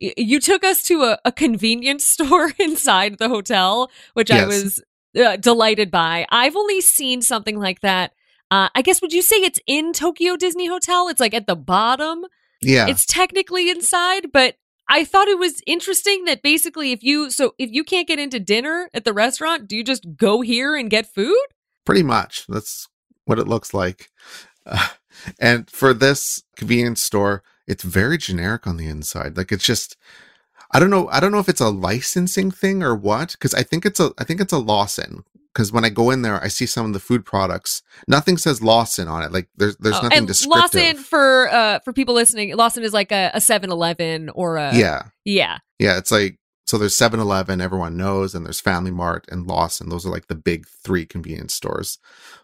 y- you took us to a, a convenience store inside the hotel, which I was uh, delighted by. I've only seen something like that. Uh, I guess would you say it's in Tokyo Disney Hotel? It's like at the bottom. yeah. It's technically inside, but I thought it was interesting that basically if you so if you can't get into dinner at the restaurant, do you just go here and get food? pretty much that's what it looks like uh, and for this convenience store it's very generic on the inside like it's just i don't know i don't know if it's a licensing thing or what because i think it's a i think it's a lawson because when i go in there i see some of the food products. Nothing says lawson on it like there's there's Oh, nothing and descriptive. Lawson for uh for people listening, Lawson is like a, a 7-Eleven or a yeah. Yeah. yeah it's like so there's 7-eleven everyone knows and there's family mart and lawson. Those are like the big three convenience stores.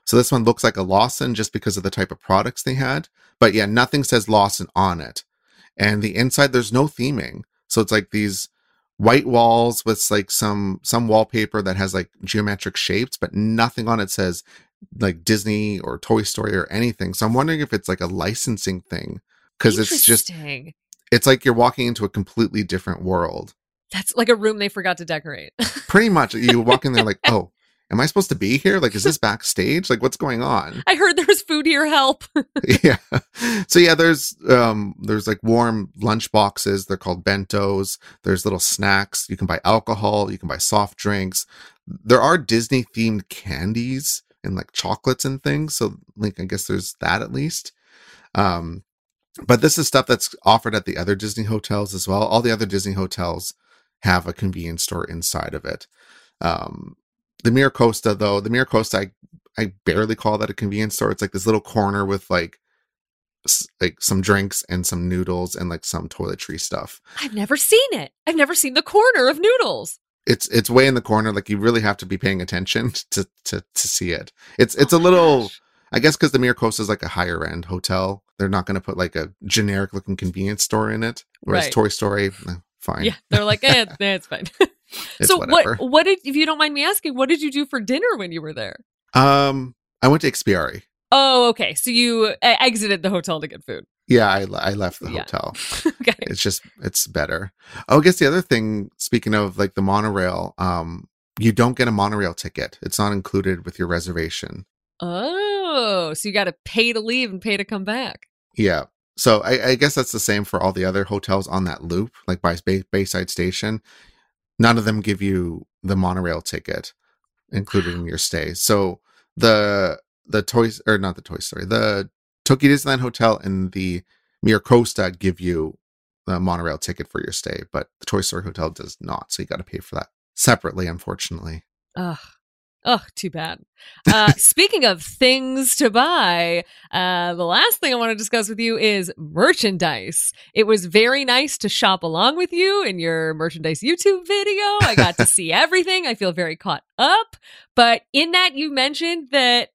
So this one looks like a lawson just because of the type of products they had but yeah nothing says lawson on it. And the inside there's no theming. So it's like these white walls with like some some wallpaper that has like geometric shapes but nothing on it says like disney or toy story or anything. So i'm wondering if it's like a licensing thing because it's just it's like you're walking into a completely different world. That's like a room they forgot to decorate. Pretty much, you walk in there like, oh, am I supposed to be here? Like, is this backstage? Like, what's going on? I heard there's food here. Help. yeah. So yeah, there's um there's like warm lunch boxes. They're called bentos. There's little snacks. You can buy alcohol. You can buy soft drinks. There are Disney themed candies and like chocolates and things. So like I guess there's that at least. Um, but this is stuff that's offered at the other Disney hotels as well. All the other Disney hotels have a convenience store inside of it. Um, the Miracosta, though, the Miracosta, I, I barely call that a convenience store. It's like this little corner with like like some drinks and some noodles and like some toiletry stuff. I've never seen it. I've never seen the corner of noodles. It's it's way in the corner. Like you really have to be paying attention to to to see it. It's it's oh a little. Gosh. I guess because the Miracosta is like a higher end hotel, they're not going to put like a generic looking convenience store in it. Whereas right. Toy Story, eh, fine. Yeah, they're like, eh it's fine. so whatever. what what did if you don't mind me asking, what did you do for dinner when you were there? Um, I went to Ikspiari. Oh, okay. So you exited the hotel to get food. Yeah, I, I left the yeah. hotel. okay. It's just it's better. Oh, I guess the other thing, speaking of like the monorail, um, you don't get a monorail ticket. It's not included with your reservation. Oh, so you got to pay to leave and pay to come back. Yeah. So I, I, guess that's the same for all the other hotels on that loop, like by Bay, Bayside Station none of them give you the monorail ticket included in your stay. So the the toys or not the Toy Story, the Tokyo Disneyland Hotel and the Miracosta give you the monorail ticket for your stay, but the Toy Story Hotel does not. So you got to pay for that separately, unfortunately. Ugh. Oh, too bad. Uh, speaking of things to buy, uh, the last thing I want to discuss with you is merchandise. It was very nice to shop along with you in your merchandise YouTube video. I got to see everything. I feel very caught up. But in that, you mentioned that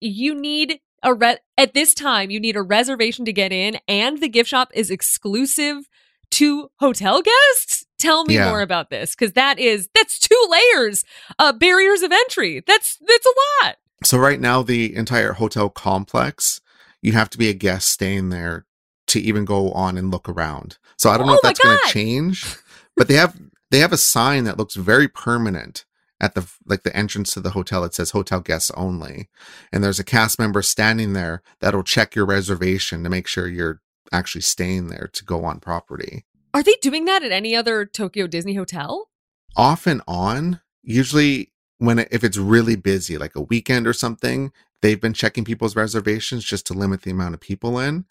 you need a re- at this time you need a reservation to get in, and the gift shop is exclusive to hotel guests? Tell me yeah. more about this because that is that's two layers, uh, barriers of entry. That's that's a lot. So right now, the entire hotel complex, you have to be a guest staying there to even go on and look around. So I don't know oh if that's going to change, but they have they have a sign that looks very permanent at the like the entrance to the hotel it says hotel guests only and there's a cast member standing there that'll check your reservation to make sure you're actually staying there to go on property. Are they doing that at any other Tokyo Disney hotel? Off and on. Usually, when it, if it's really busy, like a weekend or something, they've been checking people's reservations just to limit the amount of people in.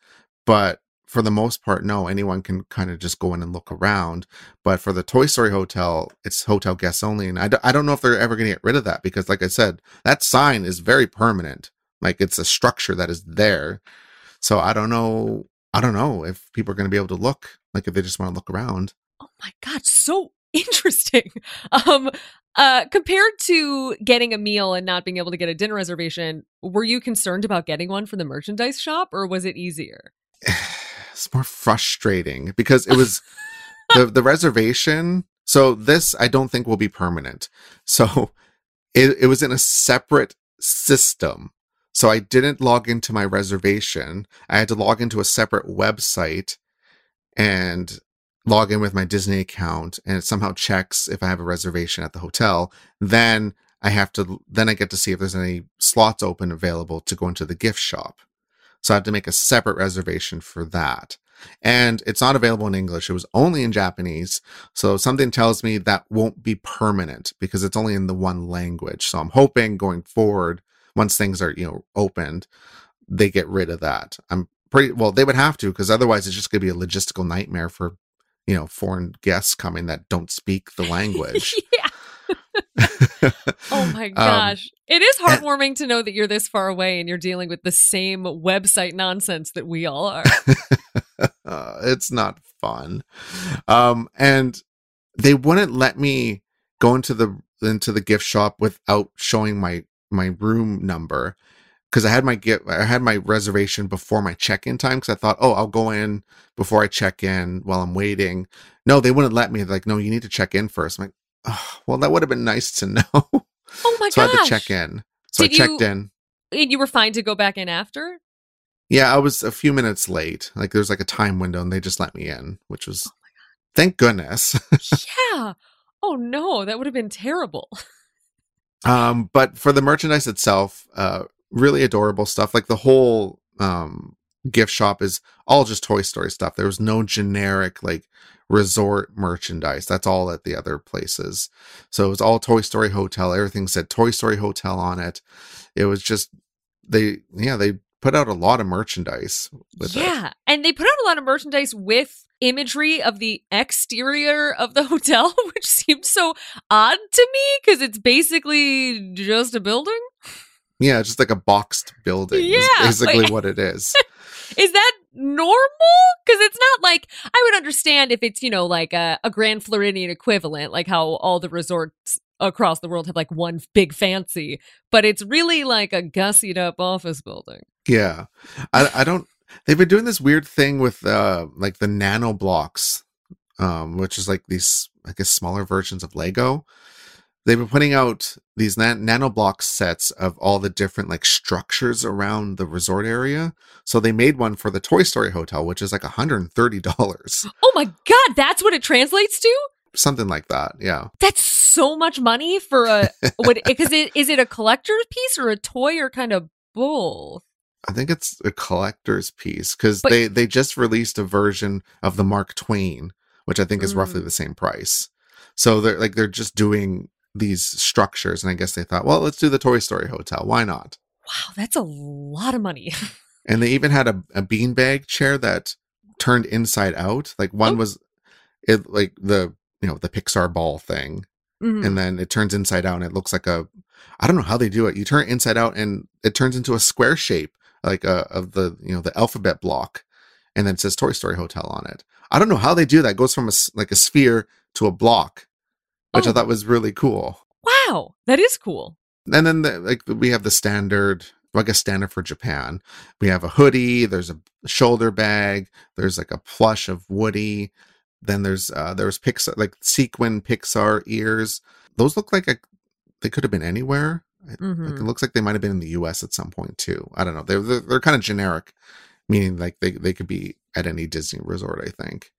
But for the most part, no, anyone can kind of just go in and look around. But for the Toy Story Hotel, it's hotel guests only. And I d- I don't know if they're ever going to get rid of that because, like I said, that sign is very permanent. Like it's a structure that is there. So I don't know I don't know if people are going to be able to look like if they just want to look around. Oh my god, so interesting. Um uh compared to getting a meal and not being able to get a dinner reservation, were you concerned about getting one for the merchandise shop or was it easier? it's more frustrating because it was the the reservation. So this I don't think will be permanent. So it, it was in a separate system so I didn't log into my reservation. I had to log into a separate website and log in with my Disney account and it somehow checks if I have a reservation at the hotel. Then I have to then I get to see if there's any slots open available to go into the gift shop. So I have to make a separate reservation for that. And it's not available in English. It was only in Japanese. So something tells me that won't be permanent because it's only in the one language. So I'm hoping going forward once things are you know opened they get rid of that. I'm pretty well they would have to because otherwise it's just going to be a logistical nightmare for you know foreign guests coming that don't speak the language. Yeah. Oh my um, gosh. Um, it is heartwarming to know that you're this far away and you're dealing with the same website nonsense that we all are. Uh, it's not fun. Um and they wouldn't let me go into the into the gift shop without showing my my room number because I had my get I had my reservation before my check-in time because I thought, oh, I'll go in before I check in while I'm waiting. No, they wouldn't let me. They're like, no, you need to check in first. I'm like, oh, well, that would have been nice to know. Oh my so gosh! So I had to check in. So Did I checked you, in. And you were fine to go back in after. Yeah, I was a few minutes late. Like there's like a time window, and they just let me in, which was oh Thank goodness. yeah. Oh no, that would have been terrible. Um, but for the merchandise itself, uh, really adorable stuff. Like the whole um gift shop is all just Toy Story stuff. There was no generic like resort merchandise. That's all at the other places. So it was all Toy Story Hotel. Everything said Toy Story Hotel on it. It was just they yeah, they put out a lot of merchandise with it. yeah, and they put out a lot of merchandise with imagery of the exterior of the hotel, which seems so odd to me because it's basically just a building. Yeah, just like a boxed building Yeah, is basically like- what it is. Is that normal? Because it's not like I would understand if it's, you know, like a, a Grand Floridian equivalent, like how all the resorts across the world have like one big fancy, but it's really like a gussied up office building. Yeah. I I don't they've been doing this weird thing with uh like the nano blocks, um, which is like these I guess smaller versions of Lego. They've been putting out these nan- nano block sets of all the different like structures around the resort area. So they made one for the Toy Story Hotel, which is like $130. Oh my God, that's what it translates to? Something like that. Yeah. That's so much money for a what? Because it is it a collector's piece or a toy or kind of both? I think it's a collector's piece because they they just released a version of the Mark Twain, which I think is roughly Mm. the same price. So they're like they're just doing these structures, and I guess they thought, well, let's do the Toy Story Hotel. Why not? Wow, that's a lot of money. And they even had a, a beanbag chair that turned inside out. Like one Oh. was it like the you know the Pixar ball thing, Mhm. and then it turns inside out, and it looks like a I don't know how they do it. You turn it inside out, and it turns into a square shape, like uh, of the you know the alphabet block, and then it says Toy Story Hotel on it. I don't know how they do that. It goes from a like a sphere to a block, which I Oh. thought was really cool. Wow, that is cool. And then the, like we have the standard, well, I guess standard for Japan. We have a hoodie. There's a shoulder bag. There's like a plush of Woody. Then there's uh there's Pixar like sequin Pixar ears. Those look like a, they could have been anywhere. It, like, Mhm. it looks like they might have been in the U.S. at some point too. I don't know. They're they're, they're kind of generic, meaning like they they could be at any Disney resort. I think.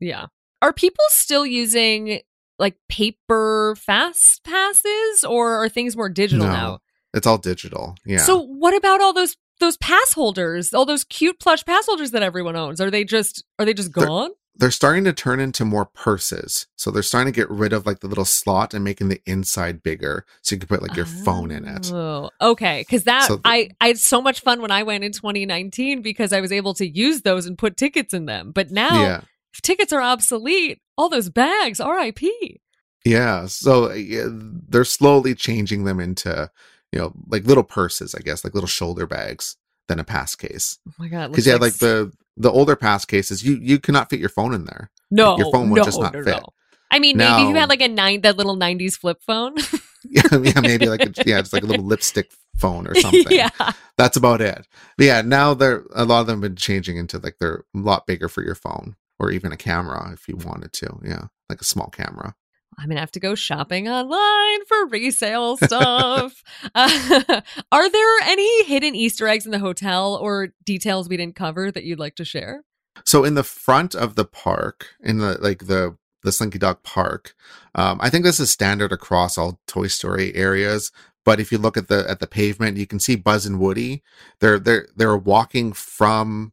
Yeah. Are people still using like paper fast passes or are things more digital No. now? It's all digital. Yeah. So what about all those those pass holders, all those cute plush pass holders that everyone owns? Are they just are they just gone? they're starting to turn into more purses. So they're starting to get rid of like the little slot and making the inside bigger, so you can put like your phone in it. Oh, okay. Because that So the- I I had so much fun when I went in 2019 because I was able to use those and put tickets in them. But now, Yeah, if tickets are obsolete, all those bags, R.I.P. yeah. So uh, yeah, they're slowly changing them into you know like little purses, I guess, like little shoulder bags than a pass case. Oh my god! Because yeah, like the the older pass cases, you you cannot fit your phone in there. no, your phone would no, just not no, fit. no. I mean, maybe if you had like a nine that little 90s flip phone. yeah, yeah, maybe like a, yeah, it's like a little lipstick phone or something. yeah. That's about it. But yeah, now they're a lot of them have been changing into like they're a lot bigger for your phone or even a camera if you wanted to. Yeah, like a small camera. I'm gonna have to go shopping online for resale stuff. uh, are there any hidden Easter eggs in the hotel or details we didn't cover that you'd like to share? So in the front of the park, in the like the the Slinky Dog Park, um, I think this is standard across all Toy Story areas. But if you look at the at the pavement, you can see Buzz and Woody. They're they're they're walking from,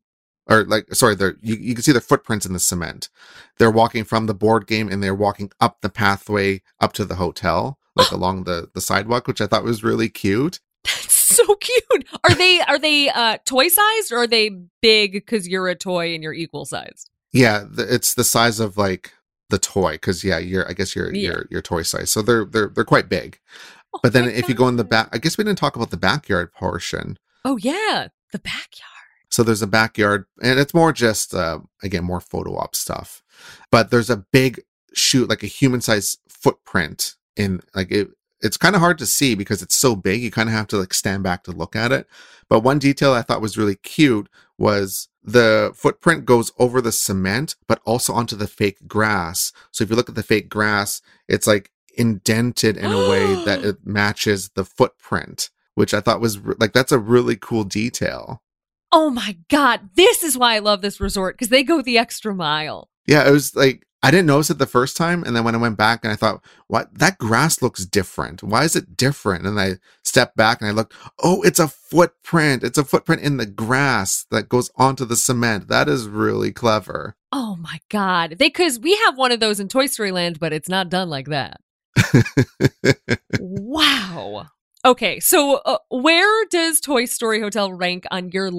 or like sorry, they're you, you can see their footprints in the cement. They're walking from the board game and they're walking up the pathway up to the hotel, like along the the sidewalk, which I thought was really cute. That's so cute. Are they are they uh toy sized or are they big because you're a toy and you're equal sized? Yeah, the, it's the size of like the toy because yeah, you're I guess you're Yeah. you're your toy size, so they're they're they're quite big. Oh But then if you go in the back, I guess we didn't talk about the backyard portion. Oh yeah, the backyard. So there's a backyard, and it's more just uh, again more photo op stuff. But there's a big shoot, like a human size footprint in like it. It's kind of hard to see because it's so big. You kind of have to like stand back to look at it. But one detail I thought was really cute was the footprint goes over the cement, but also onto the fake grass. So if you look at the fake grass, it's like indented in a way that it matches the footprint, which I thought was like that's a really cool detail. Oh my god, this is why I love this resort because they go the extra mile. Yeah, it was like I didn't notice it the first time, and then when I went back and I thought, "What? That grass looks different. Why is it different?" And I stepped back and I looked. Oh, it's a footprint. It's a footprint in the grass that goes onto the cement. That is really clever. Oh my god! They because we have one of those in Toy Story Land, but it's not done like that. wow. Okay, so uh, where does Toy Story Hotel rank on your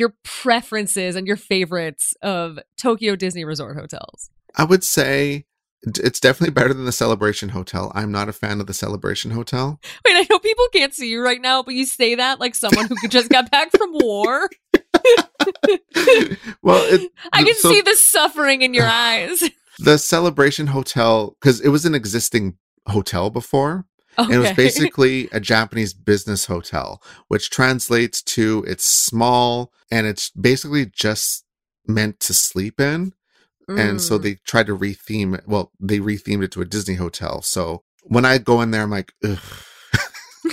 your preferences and your favorites of Tokyo Disney Resort hotels? I would say it's definitely better than the Celebration Hotel. I'm not a fan of the Celebration Hotel. Wait, I know people can't see you right now, but you say that like someone who just got back from war. well, it, I can so, see the suffering in your eyes. The Celebration Hotel, because it was an existing hotel before. Okay. And it was basically a Japanese business hotel, which translates to it's small and it's basically just meant to sleep in. Mm. And so mm. they tried to retheme it. Well, they rethemed it to a Disney hotel. So when I go in there, I'm like, ugh.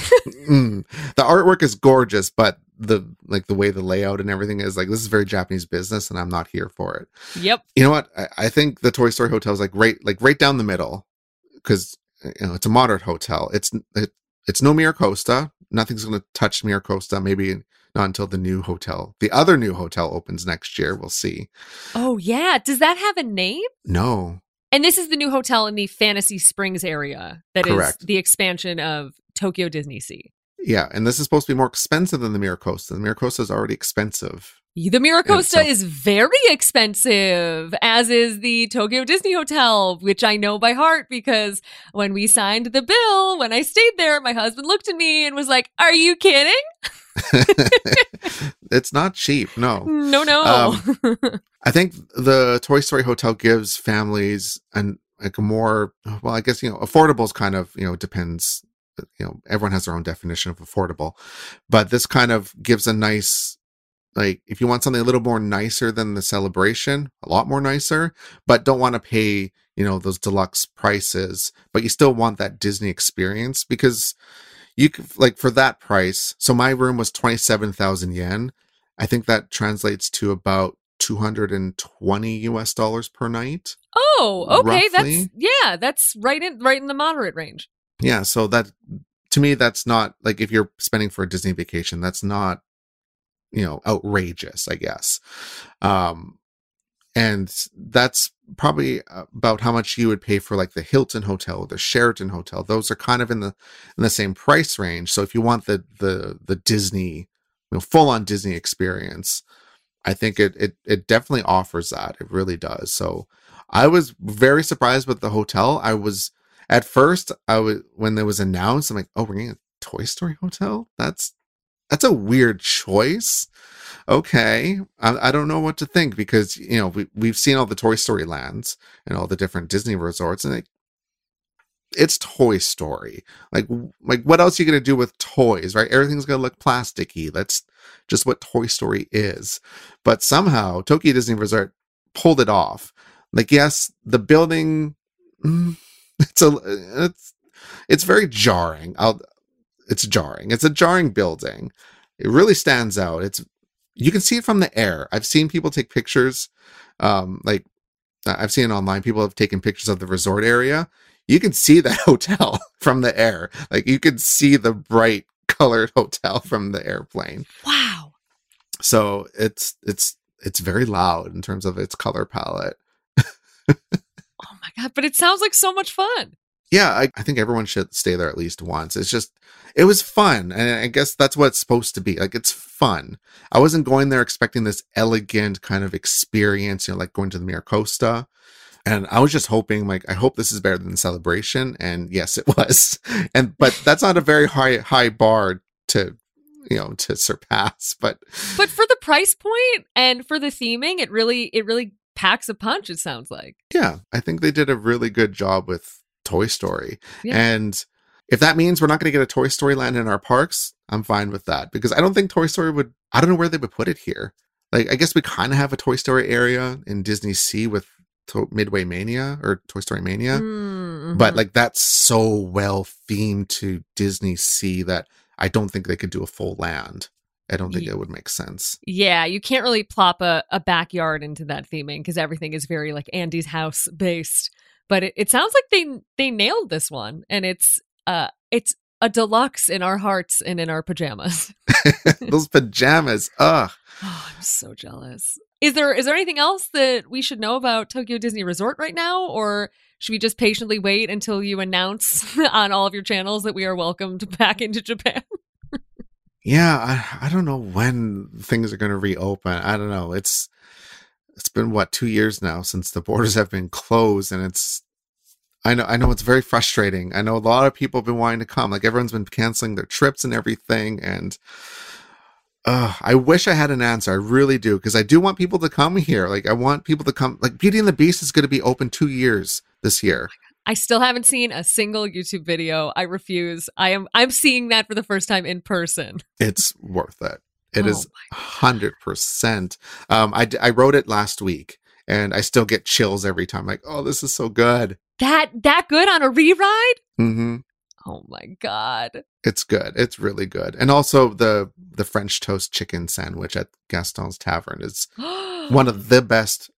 mm. The artwork is gorgeous, but the like the way the layout and everything is like this is very Japanese business, and I'm not here for it. Yep. You know what? I, I think the Toy Story Hotel is like right, like right down the middle, because you know it's a moderate hotel. It's it, it's no Miracosta. Nothing's going to touch Miracosta. Maybe not until the new hotel. The other new hotel opens next year. We'll see. Oh yeah, does that have a name? No. And this is the new hotel in the Fantasy Springs area that Correct. is the expansion of Tokyo DisneySea. Yeah, and this is supposed to be more expensive than the Miracosta. The Miracosta is already expensive. The Miracosta is very expensive, as is the Tokyo Disney Hotel, which I know by heart because when we signed the bill, when I stayed there, my husband looked at me and was like, Are you kidding? it's not cheap. No. No, no. Um, I think the Toy Story Hotel gives families and like a more, well, I guess, you know, affordable is kind of, you know, depends. You know, everyone has their own definition of affordable, but this kind of gives a nice, like, if you want something a little more nicer than the celebration, a lot more nicer, but don't want to pay, you know, those deluxe prices, but you still want that Disney experience because you could, like for that price. So my room was 27,000 yen. I think that translates to about 220 US dollars per night. Oh, okay. Roughly. That's yeah, that's right in right in the moderate range. Yeah, so that to me that's not like if you're spending for a Disney vacation, that's not you know, outrageous, I guess. Um and that's probably about how much you would pay for like the Hilton hotel or the Sheraton hotel. Those are kind of in the in the same price range. So if you want the the the Disney, you know, full on Disney experience, I think it it it definitely offers that. It really does. So I was very surprised with the hotel. I was at first I was when it was announced, I'm like, oh, we're getting a Toy Story hotel. That's that's a weird choice okay, I, I, don't know what to think because you know we we've seen all the Toy Story lands and all the different Disney resorts, and it's Toy Story. Like like what else are you gonna do with toys, right? Everything's gonna look plasticky. That's just what Toy Story is. But somehow Tokyo Disney Resort pulled it off. Like yes, the building. Mm, it's a it's it's very jarring. I'll it's jarring. It's a jarring building. It really stands out. It's you can see it from the air. I've seen people take pictures, um, like I've seen online. People have taken pictures of the resort area. You can see the hotel from the air. Like you can see the bright colored hotel from the airplane. Wow. So it's it's it's very loud in terms of its color palette. oh my god! But it sounds like so much fun yeah, I, I, think everyone should stay there at least once. It's just, it was fun. And I guess that's what it's supposed to be. Like, it's fun. I wasn't going there expecting this elegant kind of experience, you know, like going to the Miracosta. And I was just hoping, like, I hope this is better than Celebration. And yes, it was. And, but that's not a very high, high bar to, you know, to surpass. But, but for the price point and for the theming, it really, it really packs a punch, it sounds like. Yeah. I think they did a really good job with, Toy Story. Yeah. And if that means we're not going to get a Toy Story land in our parks, I'm fine with that because I don't think Toy Story would, I don't know where they would put it here. Like, I guess we kind of have a Toy Story area in DisneySea with to- Midway Mania or Toy Story Mania. Mm-hmm. But like, that's so well themed to DisneySea that I don't think they could do a full land I don't think it would make sense. Yeah, you can't really plop a, a backyard into that theming because everything is very like Andy's house based. But it, it sounds like they they nailed this one, and it's uh it's a deluxe in our hearts and in our pajamas. Those pajamas, ugh. Oh, I'm so jealous. Is there is there anything else that we should know about Tokyo Disney Resort right now, or should we just patiently wait until you announce on all of your channels that we are welcomed back into Japan? Yeah, I, I don't know when things are going to reopen. I don't know. It's it's been what two years now since the borders have been closed, and it's I know I know it's very frustrating. I know a lot of people have been wanting to come. Like everyone's been canceling their trips and everything, and uh, I wish I had an answer. I really do because I do want people to come here. Like I want people to come. Like Beauty and the Beast is going to be open two years this year. I still haven't seen a single YouTube video. I refuse. I am I'm seeing that for the first time in person. It's worth it. It Oh is hundred percent. Um, I I wrote it last week, and I still get chills every time. Like, oh, this is so good. That that good on a re-ride? hmm Oh my god. It's good. It's really good. And also the the French toast chicken sandwich at Gaston's Tavern is one of the best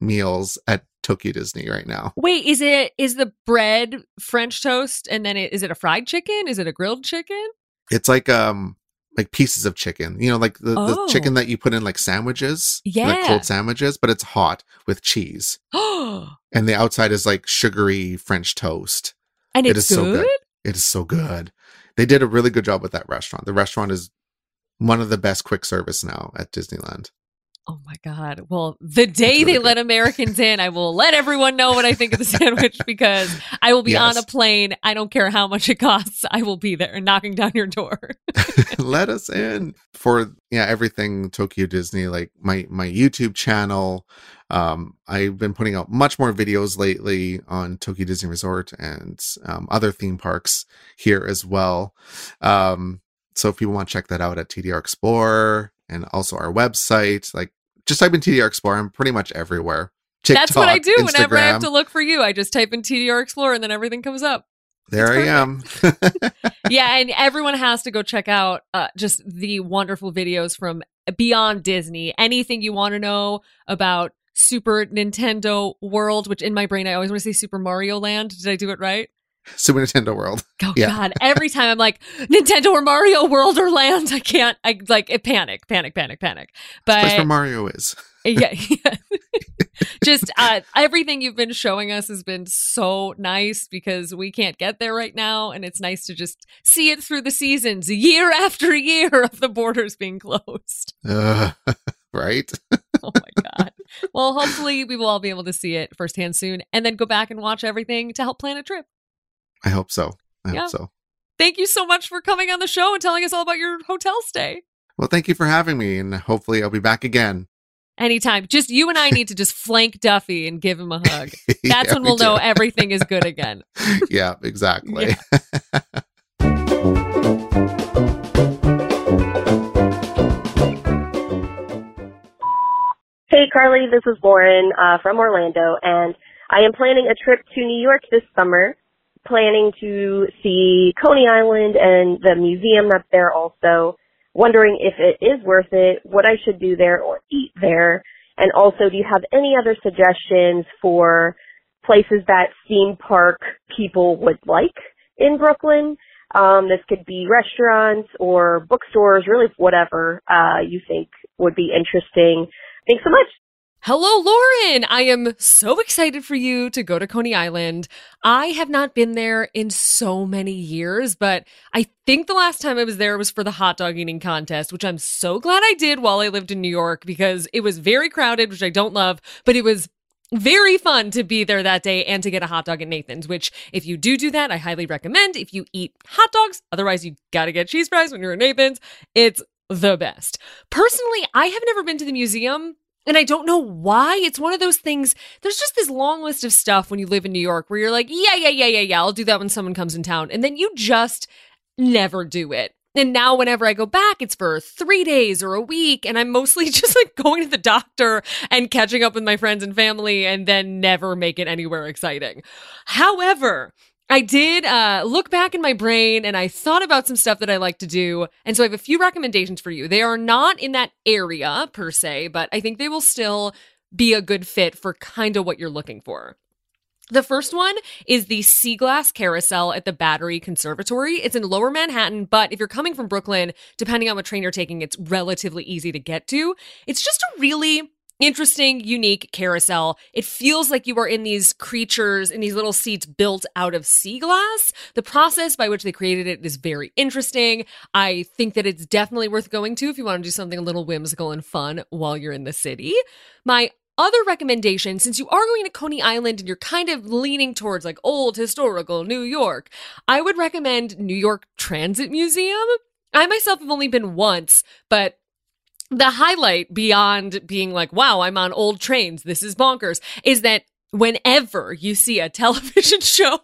meals at Tokyo Disney right now. Wait, is it is the bread French toast and then it, is it a fried chicken? Is it a grilled chicken? It's like um like pieces of chicken. You know, like the, Oh. the chicken oh. that you put in like sandwiches, yeah, like cold sandwiches, but it's hot with cheese. and And the outside is like sugary French toast. it's It is so good? good. It is so good. They did a really good job with that restaurant. The restaurant is one of the best quick service now at Disneyland. Oh my god. Well, the day they let Americans in, I will let everyone know what I think of the sandwich because I will be on a plane. I don't care how much it costs. I will be there knocking down your door. Let us in for yeah everything Tokyo Disney like my my YouTube channel. Um, I've been putting out much more videos lately on Tokyo Disney Resort and um, other theme parks here as well. Um, so if people want to check that out at TDR Explorer and also our website, like just type in TDR Explorer. I'm pretty much everywhere. That's what I do TikTok, whenever I have to look for you. I just type in TDR Explorer and then everything comes up. There I am. yeah, and everyone has to go check out uh, just the wonderful videos from Beyond Disney. Anything you want to know about Super Nintendo World, which in my brain I always want to say Super Mario Land. Did I do it right? Super Nintendo World. Oh Yeah. God! Every time I'm like Nintendo or Mario World or Land, I can't. I like it. Panic, panic, panic, panic. That's where But Mario is. yeah, yeah. just uh, everything you've been showing us has been so nice because we can't get there right now, and it's nice to just see it through the seasons, year after year of the borders being closed. Uh, right? Oh my god! well, hopefully we will all be able to see it firsthand soon, and then go back and watch everything to help plan a trip. I hope so. I Yeah. hope so. Thank you so much for coming on the show and telling us all about your hotel stay. Well, thank you for having me, and hopefully I'll be back again. Anytime. Just you and I need to just flank Duffy and give him a hug. That's Yeah, when we we'll know everything is good again. yeah, exactly. Hey, Carlye, this is Lauren uh, from Orlando, and I am planning a trip to New York this summer. Planning to see Coney Island and the museum that's there also. Wondering if it is worth it, what I should do there or eat there. And also, do you have any other suggestions for places that theme park people would like in Brooklyn? Um, this could be restaurants or bookstores, really whatever uh, you think would be interesting. Thanks so much. Hello, Lauren. I am so excited for you to go to Coney Island. I have not been there in so many years, but I think the last time I was there was for the hot dog eating contest, which I'm so glad I did while I lived in New York because it was very crowded, which I don't love, but it was very fun to be there that day and to get a hot dog at Nathan's, which if you do do that, I highly recommend if you eat hot dogs. Otherwise, you got to get cheese fries when you're at Nathan's. It's the best. Personally, I have never been to the museum. And I don't know why. It's one of those things. There's just this long list of stuff when you live in New York where you're like, yeah, yeah, yeah, yeah, yeah. I'll do that when someone comes in town. And then you just never do it. And now, whenever I go back, it's for three days or a week. And I'm mostly just like going to the doctor and catching up with my friends and family and then never make it anywhere exciting. However, I did uh, look back in my brain and I thought about some stuff that I like to do. And so I have a few recommendations for you. They are not in that area per se, but I think they will still be a good fit for kind of what you're looking for. The first one is the Sea Glass Carousel at the Battery Conservatory. It's in lower Manhattan, but if you're coming from Brooklyn, depending on what train you're taking, it's relatively easy to get to. It's just a really interesting, unique carousel. It feels like you are in these creatures in these little seats built out of sea glass. The process by which they created it is very interesting. I think that it's definitely worth going to if you want to do something a little whimsical and fun while you're in the city. My other recommendation, since you are going to Coney Island and you're kind of leaning towards like old historical New York, I would recommend New York Transit Museum. I myself have only been once, but the highlight beyond being like, wow, I'm on old trains, this is bonkers, is that whenever you see a television show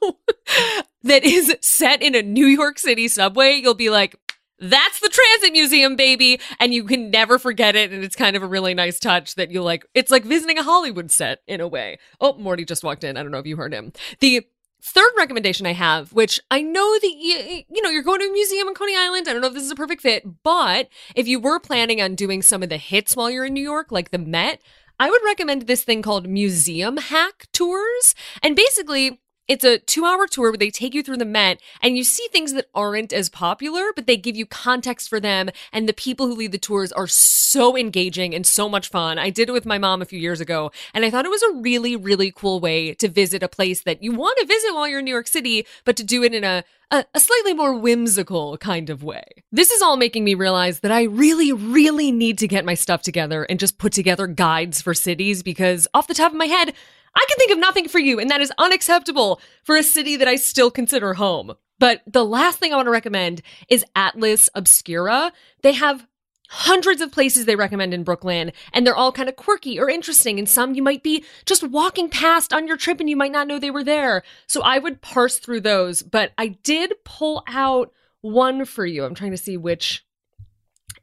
that is set in a New York City subway, you'll be like, that's the transit museum, baby. And you can never forget it. And it's kind of a really nice touch that you like. It's like visiting a Hollywood set in a way. Oh, Morty just walked in. I don't know if you heard him. The third recommendation I have, which I know that you, you know, you're going to a museum in Coney Island. I don't know if this is a perfect fit, but if you were planning on doing some of the hits while you're in New York, like the Met, I would recommend this thing called Museum Hack Tours. And basically, it's a two hour tour where they take you through the Met and you see things that aren't as popular, but they give you context for them. And the people who lead the tours are so engaging and so much fun. I did it with my mom a few years ago, and I thought it was a really, really cool way to visit a place that you want to visit while you're in New York City, but to do it in a a, a, slightly more whimsical kind of way. This is all making me realize that I really, really need to get my stuff together and just put together guides for cities because off the top of my head, I can think of nothing for you, and that is unacceptable for a city that I still consider home. But the last thing I want to recommend is Atlas Obscura. They have hundreds of places they recommend in Brooklyn, and they're all kind of quirky or interesting. And some you might be just walking past on your trip and you might not know they were there. So I would parse through those. But I did pull out one for you. I'm trying to see which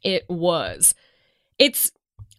it was. It's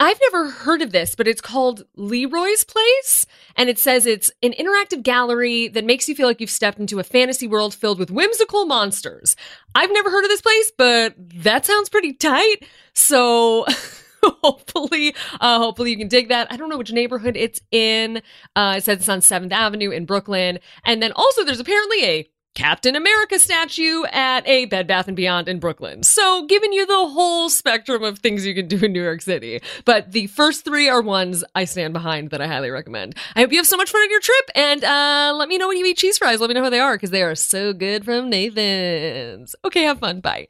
I've never heard of this, but it's called Leroy's Place. And it says it's an interactive gallery that makes you feel like you've stepped into a fantasy world filled with whimsical monsters. I've never heard of this place, but that sounds pretty tight. So hopefully, uh, hopefully you can dig that. I don't know which neighborhood it's in. Uh, it says it's on 7th Avenue in Brooklyn. And then also there's apparently a Captain America statue at a Bed Bath and Beyond in Brooklyn. So, giving you the whole spectrum of things you can do in New York City. But the first three are ones I stand behind that I highly recommend. I hope you have so much fun on your trip and uh, let me know when you eat cheese fries. Let me know how they are because they are so good from Nathan's. Okay, have fun. Bye.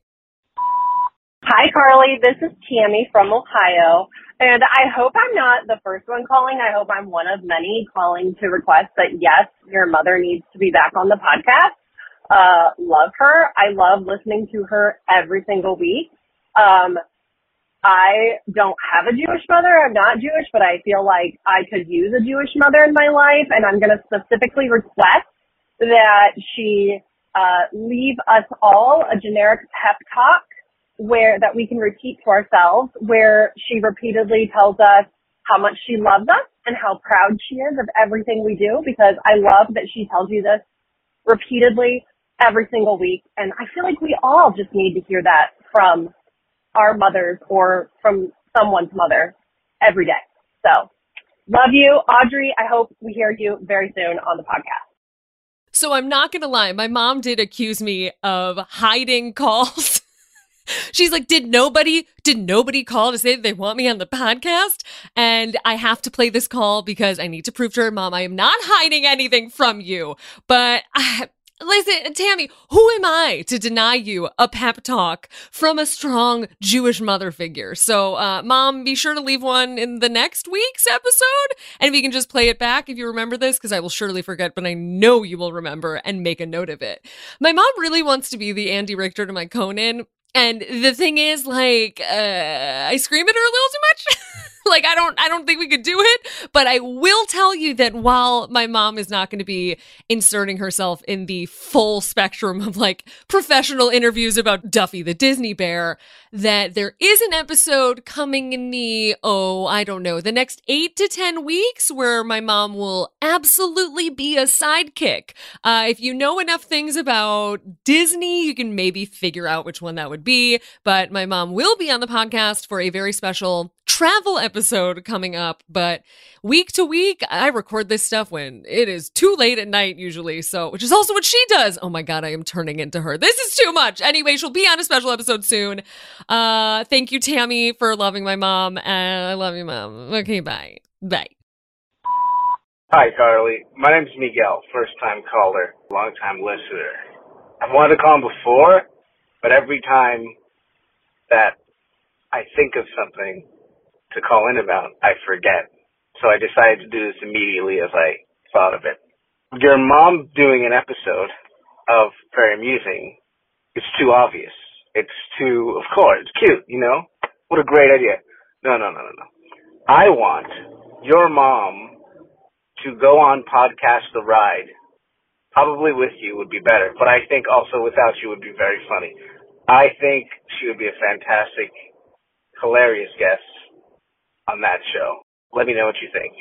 Hi, Carlye. This is Tammy from Ohio. And I hope I'm not the first one calling. I hope I'm one of many calling to request that yes, your mother needs to be back on the podcast uh, love her. I love listening to her every single week. Um, I don't have a Jewish mother. I'm not Jewish, but I feel like I could use a Jewish mother in my life, and I'm going to specifically request that she uh, leave us all a generic pep talk where that we can repeat to ourselves, where she repeatedly tells us how much she loves us and how proud she is of everything we do. Because I love that she tells you this repeatedly every single week. And I feel like we all just need to hear that from our mothers or from someone's mother every day. So love you, Audrey. I hope we hear you very soon on the podcast. So I'm not going to lie. My mom did accuse me of hiding calls. She's like, did nobody, did nobody call to say that they want me on the podcast? And I have to play this call because I need to prove to her mom I am not hiding anything from you. But I, Listen, Tammy, who am I to deny you a pep talk from a strong Jewish mother figure? So, uh, mom, be sure to leave one in the next week's episode. And if you can just play it back if you remember this, because I will surely forget, but I know you will remember and make a note of it. My mom really wants to be the Andy Richter to my Conan. And the thing is, like, uh, I scream at her a little too much. like I don't I don't think we could do it, but I will tell you that while my mom is not going to be inserting herself in the full spectrum of like professional interviews about Duffy the Disney bear, that there is an episode coming in the oh, I don't know, the next 8 to 10 weeks where my mom will absolutely be a sidekick. Uh, if you know enough things about Disney, you can maybe figure out which one that would be, but my mom will be on the podcast for a very special travel episode coming up, but week to week, I record this stuff when it is too late at night usually. So, which is also what she does. Oh my God, I am turning into her. This is too much. Anyway, she'll be on a special episode soon. Uh, thank you, Tammy, for loving my mom. And I love you, mom. Okay, bye. Bye. Hi, Carlye. My name's Miguel, first time caller, long time listener. I've wanted to call him before, but every time that I think of something to call in about, I forget. So I decided to do this immediately as I thought of it. Your mom doing an episode of Very Amusing is too obvious. It's too, of course, it's cute, you know? What a great idea. No, no, no, no, no. I want your mom to go on podcast The Ride. Probably with you would be better, but I think also without you would be very funny. I think she would be a fantastic, hilarious guest on that show. Let me know what you think.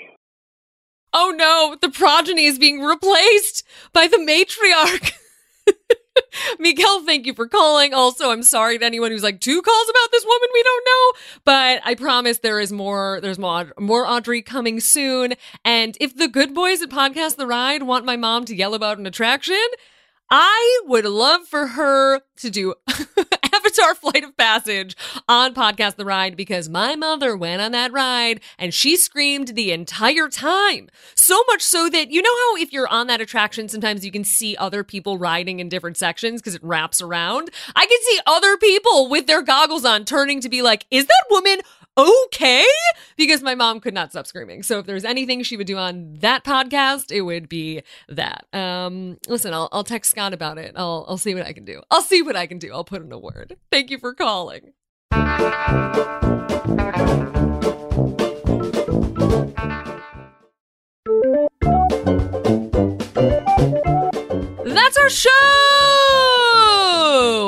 Oh no, the progeny is being replaced by the matriarch. Miguel, thank you for calling. Also, I'm sorry to anyone who's like two calls about this woman we don't know, but I promise there is more. There's more more Audrey coming soon. And if the good boys at Podcast The Ride want my mom to yell about an attraction, I would love for her to do Avatar Flight of Passage on Podcast The Ride because my mother went on that ride and she screamed the entire time. So much so that you know how if you're on that attraction, sometimes you can see other people riding in different sections because it wraps around? I can see other people with their goggles on turning to be like, is that woman okay because my mom could not stop screaming. So if there's anything she would do on that podcast, it would be that. Um, listen, I'll, I'll text Scott about it. I'll, I'll see what I can do. I'll see what I can do. I'll put in a word. Thank you for calling. That's our show!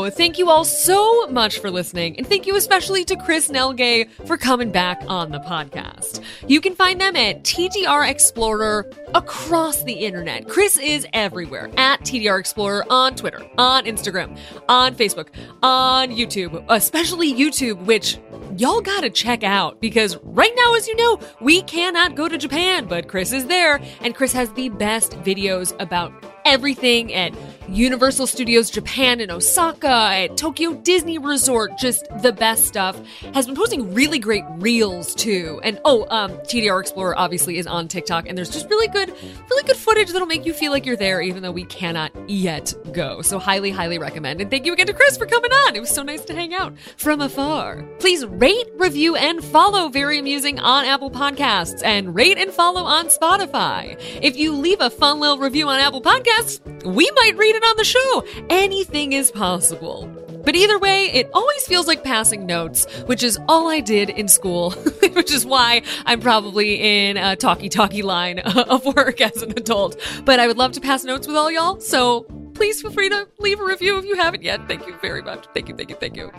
Thank you all so much for listening, and thank you especially to Chris Nilghe for coming back on the podcast. You can find them at TDR Explorer across the internet. Chris is everywhere at TDR Explorer on Twitter, on Instagram, on Facebook, on YouTube, especially YouTube, which y'all gotta check out because right now, as you know, we cannot go to Japan, but Chris is there, and Chris has the best videos about everything at Universal Studios Japan in Osaka, at Tokyo Disney Resort, just the best stuff. Has been posting really great reels too. And oh, um, TDR Explorer obviously is on TikTok, and there's just really good, really good footage that'll make you feel like you're there, even though we cannot yet go. So highly, highly recommend. And thank you again to Chris for coming on. It was so nice to hang out from afar. Please rate, review, and follow Very Amusing on Apple Podcasts, and rate and follow on Spotify. If you leave a fun little review on Apple Podcasts, we might read it on the show. Anything is possible. But either way, it always feels like passing notes, which is all I did in school, which is why I'm probably in a talkie talkie line of work as an adult. But I would love to pass notes with all y'all, so please feel free to leave a review if you haven't yet. Thank you very much. Thank you, thank you, thank you.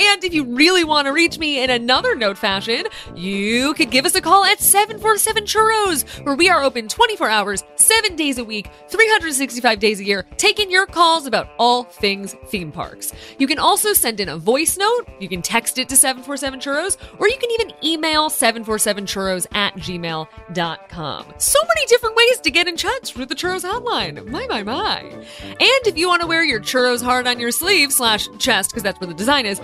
And if you really want to reach me in another note fashion, you could give us a call at 747 Churros, where we are open 24 hours, 7 days a week, 365 days a year, taking your calls about all things theme parks. You can also send in a voice note, you can text it to 747 Churros, or you can even email 747churros at gmail.com. So many different ways to get in touch with the Churros hotline. My, my, my. And if you want to wear your churros heart on your sleeve slash chest, because that's where the design is,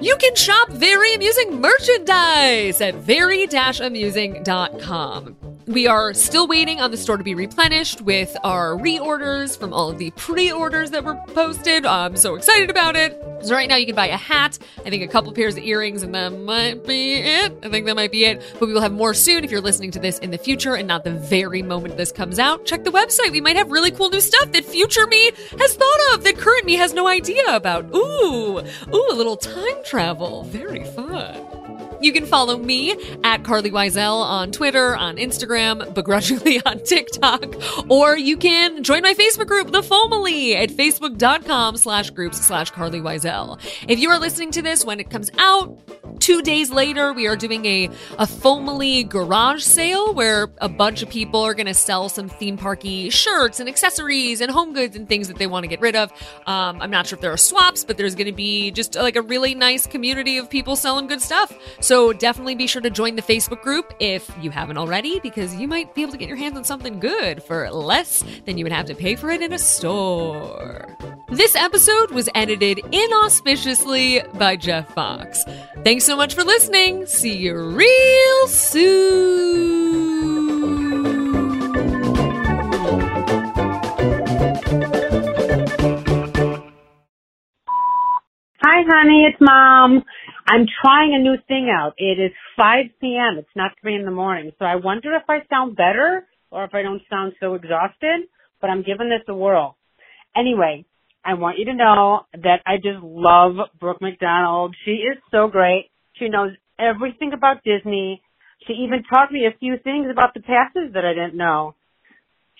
you can shop very amusing merchandise at very-amusing.com. We are still waiting on the store to be replenished with our reorders from all of the pre-orders that were posted. I'm so excited about it. So right now you can buy a hat, I think a couple pairs of earrings, and that might be it. I think that might be it. But we will have more soon if you're listening to this in the future and not the very moment this comes out. Check the website. We might have really cool new stuff that future me has thought of that current me has no idea about. Ooh, ooh, a little time travel. Very fun. You can follow me at Carlye Wisel on Twitter, on Instagram, begrudgingly on TikTok, or you can join my Facebook group, The Family, at facebook.com slash groups slash Carlye Wisel. If you are listening to this when it comes out, two days later, we are doing a, a Family garage sale where a bunch of people are going to sell some theme parky shirts and accessories and home goods and things that they want to get rid of. Um, I'm not sure if there are swaps, but there's going to be just like a really nice community of people selling good stuff. So definitely be sure to join the Facebook group if you haven't already, because you might be able to get your hands on something good for less than you would have to pay for it in a store. This episode was edited inauspiciously by Jeff Fox. Thanks so much for listening. See you real soon. Hi, honey. It's mom. I'm trying a new thing out. It is 5 p.m. It's not 3 in the morning. So I wonder if I sound better or if I don't sound so exhausted, but I'm giving this a whirl. Anyway, I want you to know that I just love Brooke McDonald. She is so great. She knows everything about Disney. She even taught me a few things about the passes that I didn't know.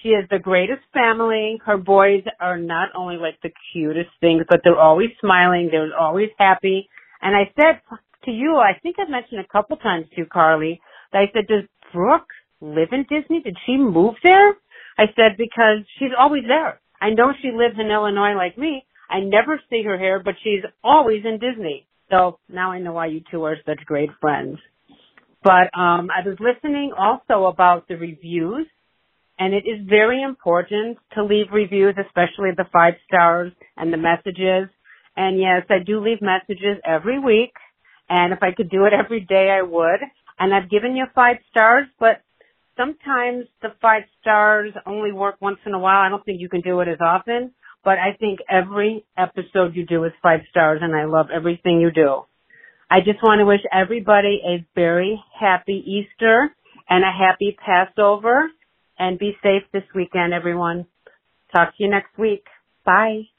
She has the greatest family. Her boys are not only like the cutest things, but they're always smiling. They're always happy. And I said to you, I think I've mentioned a couple times to Carlye, that I said, does Brooke live in Disney? Did she move there? I said, because she's always there. I know she lives in Illinois like me. I never see her here, but she's always in Disney. So now I know why you two are such great friends. But um I was listening also about the reviews and it is very important to leave reviews, especially the five stars and the messages. And yes, I do leave messages every week. And if I could do it every day, I would. And I've given you five stars, but sometimes the five stars only work once in a while. I don't think you can do it as often, but I think every episode you do is five stars and I love everything you do. I just want to wish everybody a very happy Easter and a happy Passover and be safe this weekend, everyone. Talk to you next week. Bye.